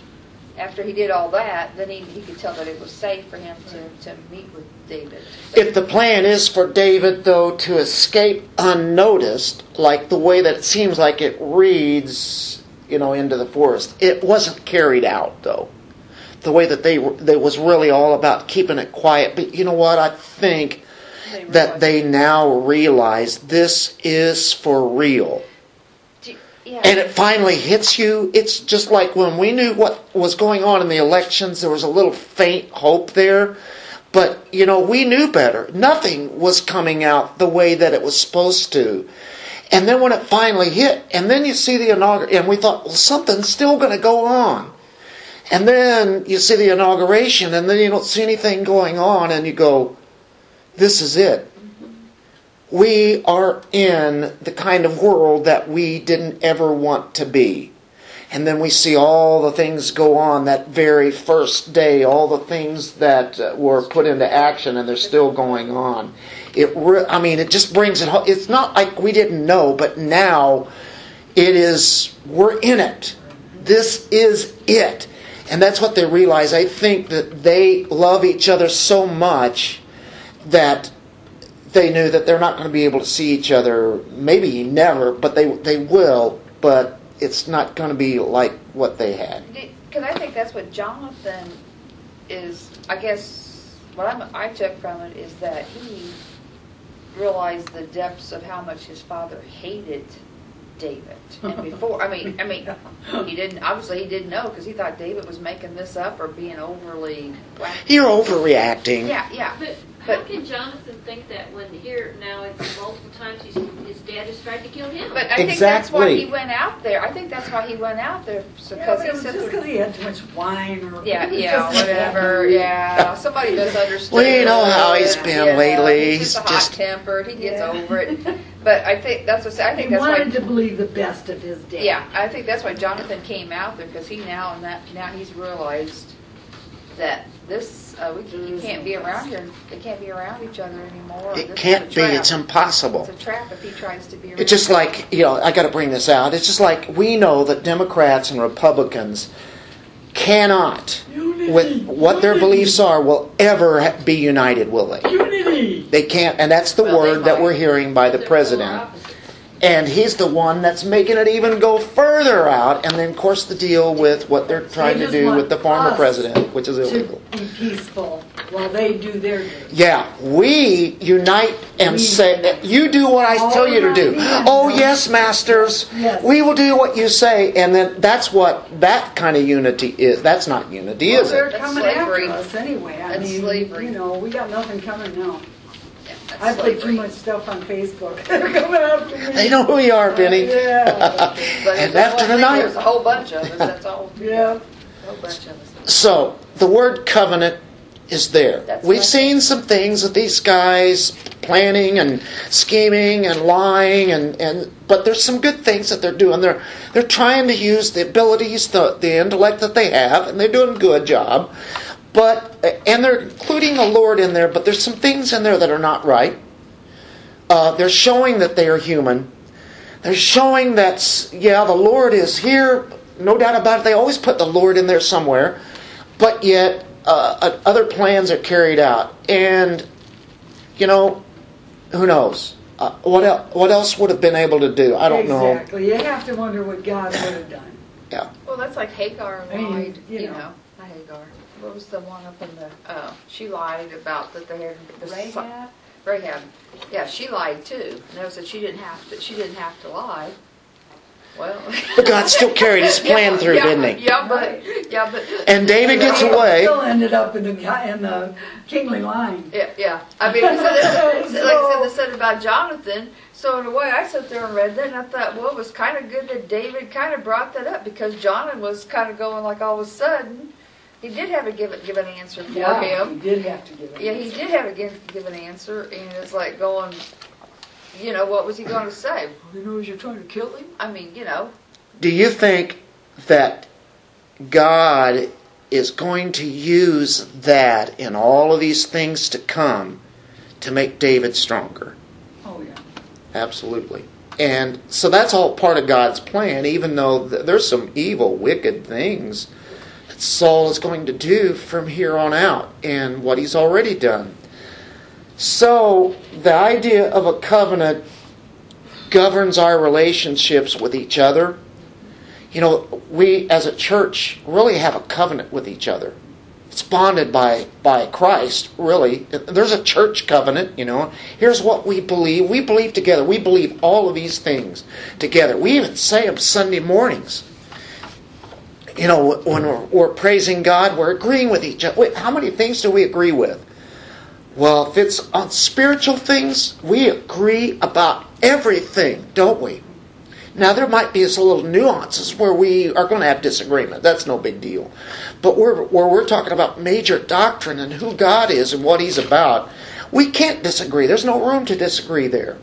After he did all that, then he, he could tell that it was safe for him to, to meet with David. If the plan is for David, though, to escape unnoticed, like the way that it seems like it reads, you know, into the forest, it wasn't carried out, though. The way that they were, that was really all about keeping it quiet. But you know what? I think They that they now realize this is for real. Yeah. And it finally hits you. It's just like when we knew what was going on in the elections, there was a little faint hope there. But, you know, we knew better. Nothing was coming out the way that it was supposed to. And then when it finally hit, and then you see the inauguration, and we thought, well, something's still going to go on. And then you see the inauguration, and then you don't see anything going on, and you go, this is it. we are in the kind of world that we didn't ever want to be. And then we see all the things go on that very first day, all the things that uh, were put into action and they're still going on. It re- I mean, it just brings it home. It's not like we didn't know, but now it is, we're in it. This is it. And that's what they realize. I think that they love each other so much that they knew that they're not going to be able to see each other, maybe never, but they, they will, but it's not going to be like what they had. Because I think that's what Jonathan is. I guess what I'm, I took from it is that he realized the depths of how much his father hated David. And before, I mean, I mean, he didn't. Obviously, he didn't know because he thought David was making this up or being overly. wacky. You're overreacting. Yeah, yeah. But how can Jonathan think that when here now it's multiple times he's, his dad has tried to kill him? But I think that's why Exactly. he went out there. I think that's why he went out there Yeah, because but he was said, just because he had too much wine or. yeah, yeah, just- whatever, yeah. Somebody misunderstood. We know how it. he's been Yeah, lately. He's just He's just- hot tempered. He gets Yeah. over it. But I think that's what I think He that's why. wanted to believe the best of his dad. Yeah, I think that's why Jonathan came out there because he now and that now he's realized that this uh, we can, you can't be around here. They can't be around each other anymore. This It is can't be. It's impossible. It's a trap if he tries to be. Around. It's just like, you know, I got to bring this out. It's just like we know that Democrats and Republicans cannot, with what their beliefs are, will ever be united, will they? Unity. They can't, and that's the Well, word that we're hearing by the They're president. Opposites. And he's the one that's making it even go further out. And then, of course, the deal with what they're trying to do with the former president, which is To illegal. be peaceful while they do their duty. Yeah, we unite and We say, you do what I tell you to do. right. Oh, yes, masters. Yes. We will do what you say. And then that's what that kind of unity is. That's not unity, Well, is they're it? That's coming slavery. after us anyway. I That's mean, slavery. you know, we got nothing coming now. Yeah, that's I put too slavery. much stuff on Facebook. They're coming after me. They know who you are, Benny. Yeah. But and there's after one thing, tonight. there's a whole bunch of us. That's all. Yeah. A whole bunch of us. So, the word covenant is there. That's We've right. seen some things that these guys planning and scheming and lying and, and but there's some good things that they're doing. They're they're trying to use the abilities, the, the intellect that they have, and they're doing a good job. But and they're including the Lord in there, but there's some things in there that are not right. Uh, they're showing that they are human. They're showing that yeah, the Lord is here, no doubt about it. They always put the Lord in there somewhere, but yet uh, uh, other plans are carried out, and you know, who knows? Uh, what else? What else would have been able to do? I don't know. Exactly. You have to wonder what God would have done. Yeah, Well, that's like Hagar I mean, you you, know. know. Hagar. What was the one up in the? Oh, she lied about that they had the si- Rahab? Rahab. Yeah, she lied too. Notice that she didn't have to. She didn't have to lie. Well, but God still carried His plan Yeah, through, yeah, didn't He? Yeah, but yeah, but And David gets Still- away. Still ended up in the in the kingly line. Yeah, yeah. I mean, so this, like I said, they said about Jonathan. So in a way, I sat there and read that, and I thought, well, it was kind of good that David kind of brought that up because Jonathan was kind of going like all of a sudden, he did have to give it, give an answer for Yeah, him. he did have to give it. Yeah, he did have to give, give an answer, and it's like going, you know, what was he going to say? Well, he knows you're trying to kill him. I mean, you know, Do you think that God is going to use that in all of these things to come to make David stronger? Oh yeah. Absolutely. And so that's all part of God's plan, even though th- there's some evil, wicked things that Saul is going to do from here on out and what he's already done. So the idea of a covenant governs our relationships with each other. You know, we as a church really have a covenant with each other. It's bonded by, by Christ, really. There's a church covenant, you know. Here's what we believe. We believe together. We believe all of these things together. We even say them Sunday mornings. You know, when we're, we're praising God, we're agreeing with each other. Wait, how many things do we agree with? Well, if it's on spiritual things, we agree about everything, don't we? Now, there might be some little nuances where we are going to have disagreement. That's no big deal. But where, where we're talking about major doctrine and who God is and what He's about, we can't disagree. There's no room to disagree there.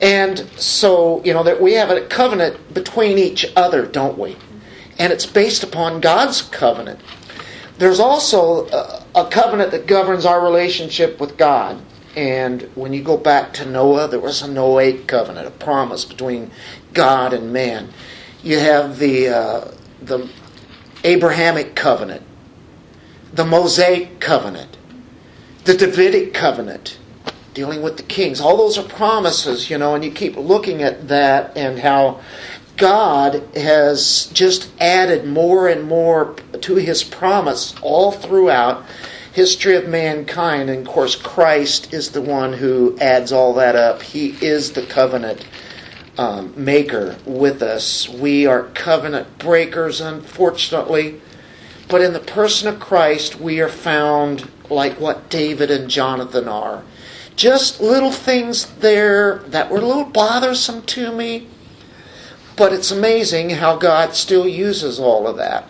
And so, you know, that we have a covenant between each other, don't we? And it's based upon God's covenant. There's also a, covenant that governs our relationship with God. And when you go back to Noah, there was a Noahic covenant, a promise between God and man. You have the uh, the Abrahamic covenant, the Mosaic covenant, the Davidic covenant, dealing with the kings. All those are promises, you know, and you keep looking at that and how God has just added more and more to his promise all throughout history of mankind. And of course, Christ is the one who adds all that up. He is the covenant um, maker with us. We are covenant breakers, unfortunately. But in the person of Christ, we are found like what David and Jonathan are. Just little things there that were a little bothersome to me. But it's amazing how God still uses all of that.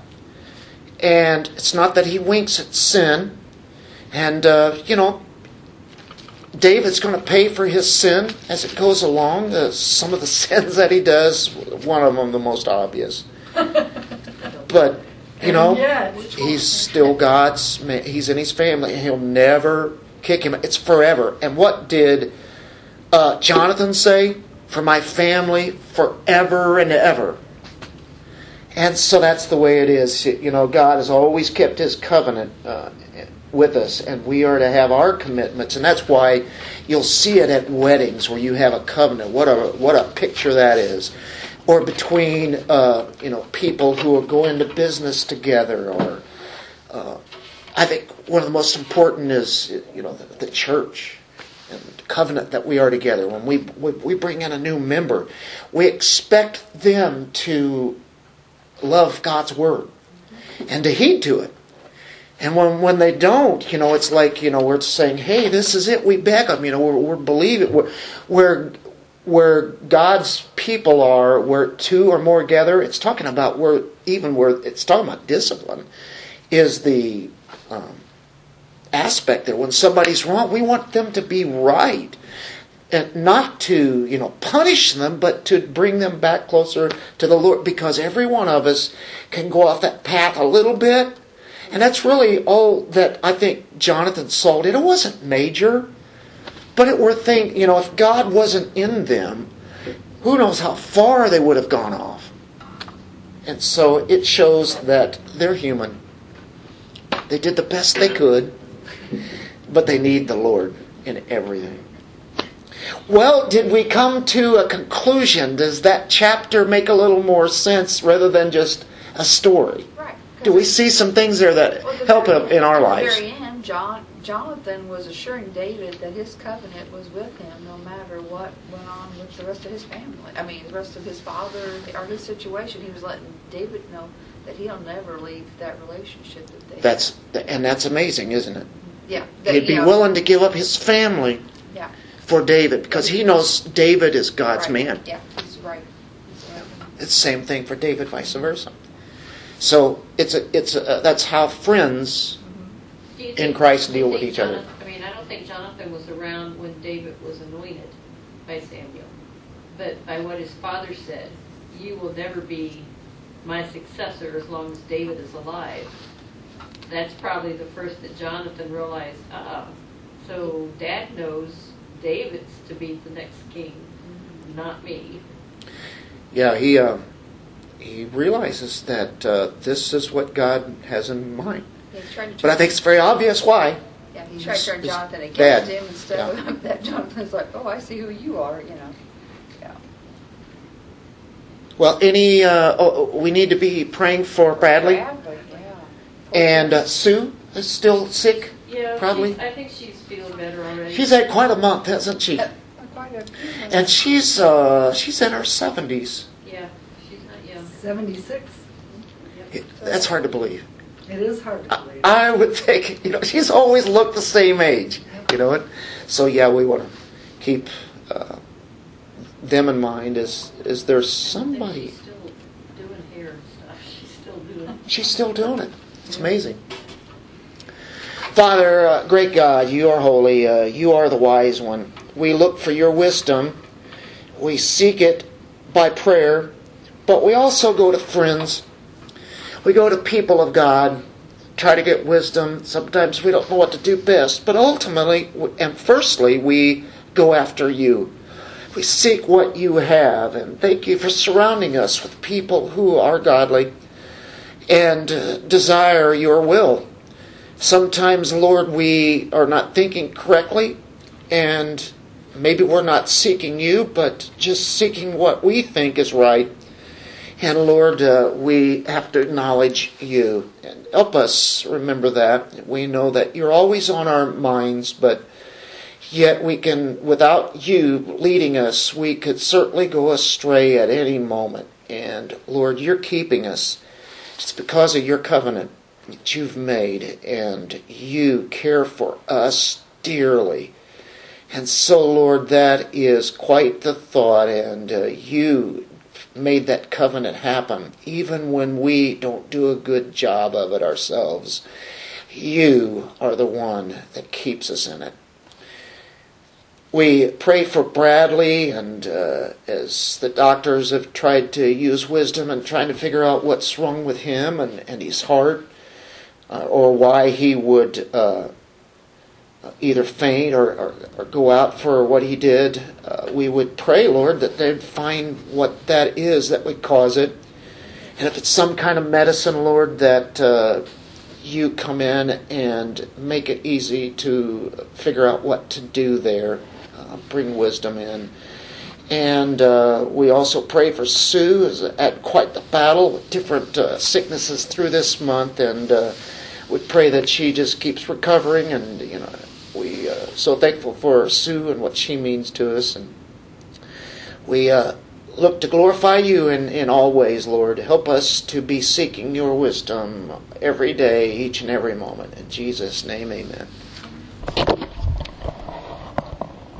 And it's not that he winks at sin. And, uh, you know, David's going to pay for his sin as it goes along. Uh, some of the sins that he does, one of them the most obvious. But, you know, he's still God's, he's in his family, and he'll never kick him. It's forever. And what did uh, Jonathan say? For my family, forever and ever. And so that's the way it is. You know, God has always kept His covenant uh, with us, and we are to have our commitments. And that's why you'll see it at weddings where you have a covenant. What a what a picture that is. Or between uh, you know people who are going to business together, or uh, I think one of the most important is you know the, the church covenant that we are together. When we, we we bring in a new member, we expect them to love God's word and to heed to it. And when when they don't, you know, it's like you know we're saying, "Hey, this is it." We beg them, you know, we're, we're believing where where where God's people are, where two or more gather. It's talking about where even where it's talking about discipline is the um, aspect there. When somebody's wrong, we want them to be right. And not to, you know, punish them, but to bring them back closer to the Lord. Because every one of us can go off that path a little bit. And that's really all that I think Jonathan saw. It wasn't major. But it were things, you know, if God wasn't in them, who knows how far they would have gone off. And so it shows that they're human. They did the best they could, but they need the Lord in everything. Well, did we come to a conclusion? Does that chapter make a little more sense rather than just a story? Right. Do we see some things there that Well, the help in our at the lives? very end, John, Jonathan was assuring David that his covenant was with him no matter what went on with the rest of his family. I mean, the rest of his father or his situation. He was letting David know that he'll never leave that relationship that they That's and that's amazing, isn't it? Yeah. that, He'd be know, willing to give up his family Yeah. for David because he knows David is God's right. man. Yeah, he's right. He's right. It's the same thing for David, vice versa. So it's a, it's a, that's how friends mm-hmm. Do you in Christ deal with think each other. I mean, I don't think Jonathan was around when David was anointed by Samuel. But by what his father said, you will never be my successor as long as David is alive. That's probably the first that Jonathan realized, ah, so dad knows David's to be the next king, not me. Yeah, he uh, he realizes that uh, this is what God has in mind. Yeah, he tried to But I think it's very obvious why. Yeah, he tried to turn Jonathan against bad. him instead of that Jonathan's like, oh, I see who you are, you know. Yeah. Well, any uh, oh, we need to be praying for Bradley Bradley, yeah. And uh, Sue is still sick. Yeah, Probably. I think she's feeling better already. She's had quite a month, hasn't she? Uh, quite a few. And she's uh, she's in her seventies. Yeah, she's not young. 76. That's hard to believe. It is hard to believe. I I would think, you know, she's always looked the same age, you know. And so yeah, we want to keep uh, them in mind? Is is there somebody? she's still doing hair and stuff. She's still doing it. She's still doing it. It's amazing. Father, uh, great God, you are holy. Uh, you are the wise one. We look for your wisdom. We seek it by prayer, but we also go to friends. We go to people of God, try to get wisdom. Sometimes we don't know what to do best, but ultimately, and firstly, we go after you. We seek what you have, and thank you for surrounding us with people who are godly and desire your will. Sometimes, Lord, we are not thinking correctly, and maybe we're not seeking you, but just seeking what we think is right. And Lord, uh, we have to acknowledge you. And help us remember that. We know that you're always on our minds, but yet we can, without you leading us, we could certainly go astray at any moment. And Lord, you're keeping us. It's because of your covenant that you've made, and you care for us dearly. And so, Lord, that is quite the thought, and uh, you made that covenant happen, even when we don't do a good job of it ourselves. You are the one that keeps us in it. We pray for Bradley, and uh, as the doctors have tried to use wisdom and trying to figure out what's wrong with him and, and his heart, uh, or why he would uh, either faint or, or, or, go out for what he did, uh, we would pray, Lord, that they'd find what that is that would cause it. And if it's some kind of medicine, Lord, that uh, you come in and make it easy to figure out what to do there, bring wisdom in. And uh, we also pray for Sue, who's at quite the battle with different uh, sicknesses through this month, and uh, we pray that she just keeps recovering. And you know, we uh, so thankful for Sue and what she means to us, and we uh, look to glorify you in, in all ways, Lord. Help us to be seeking your wisdom every day, each and every moment. In Jesus' name, amen.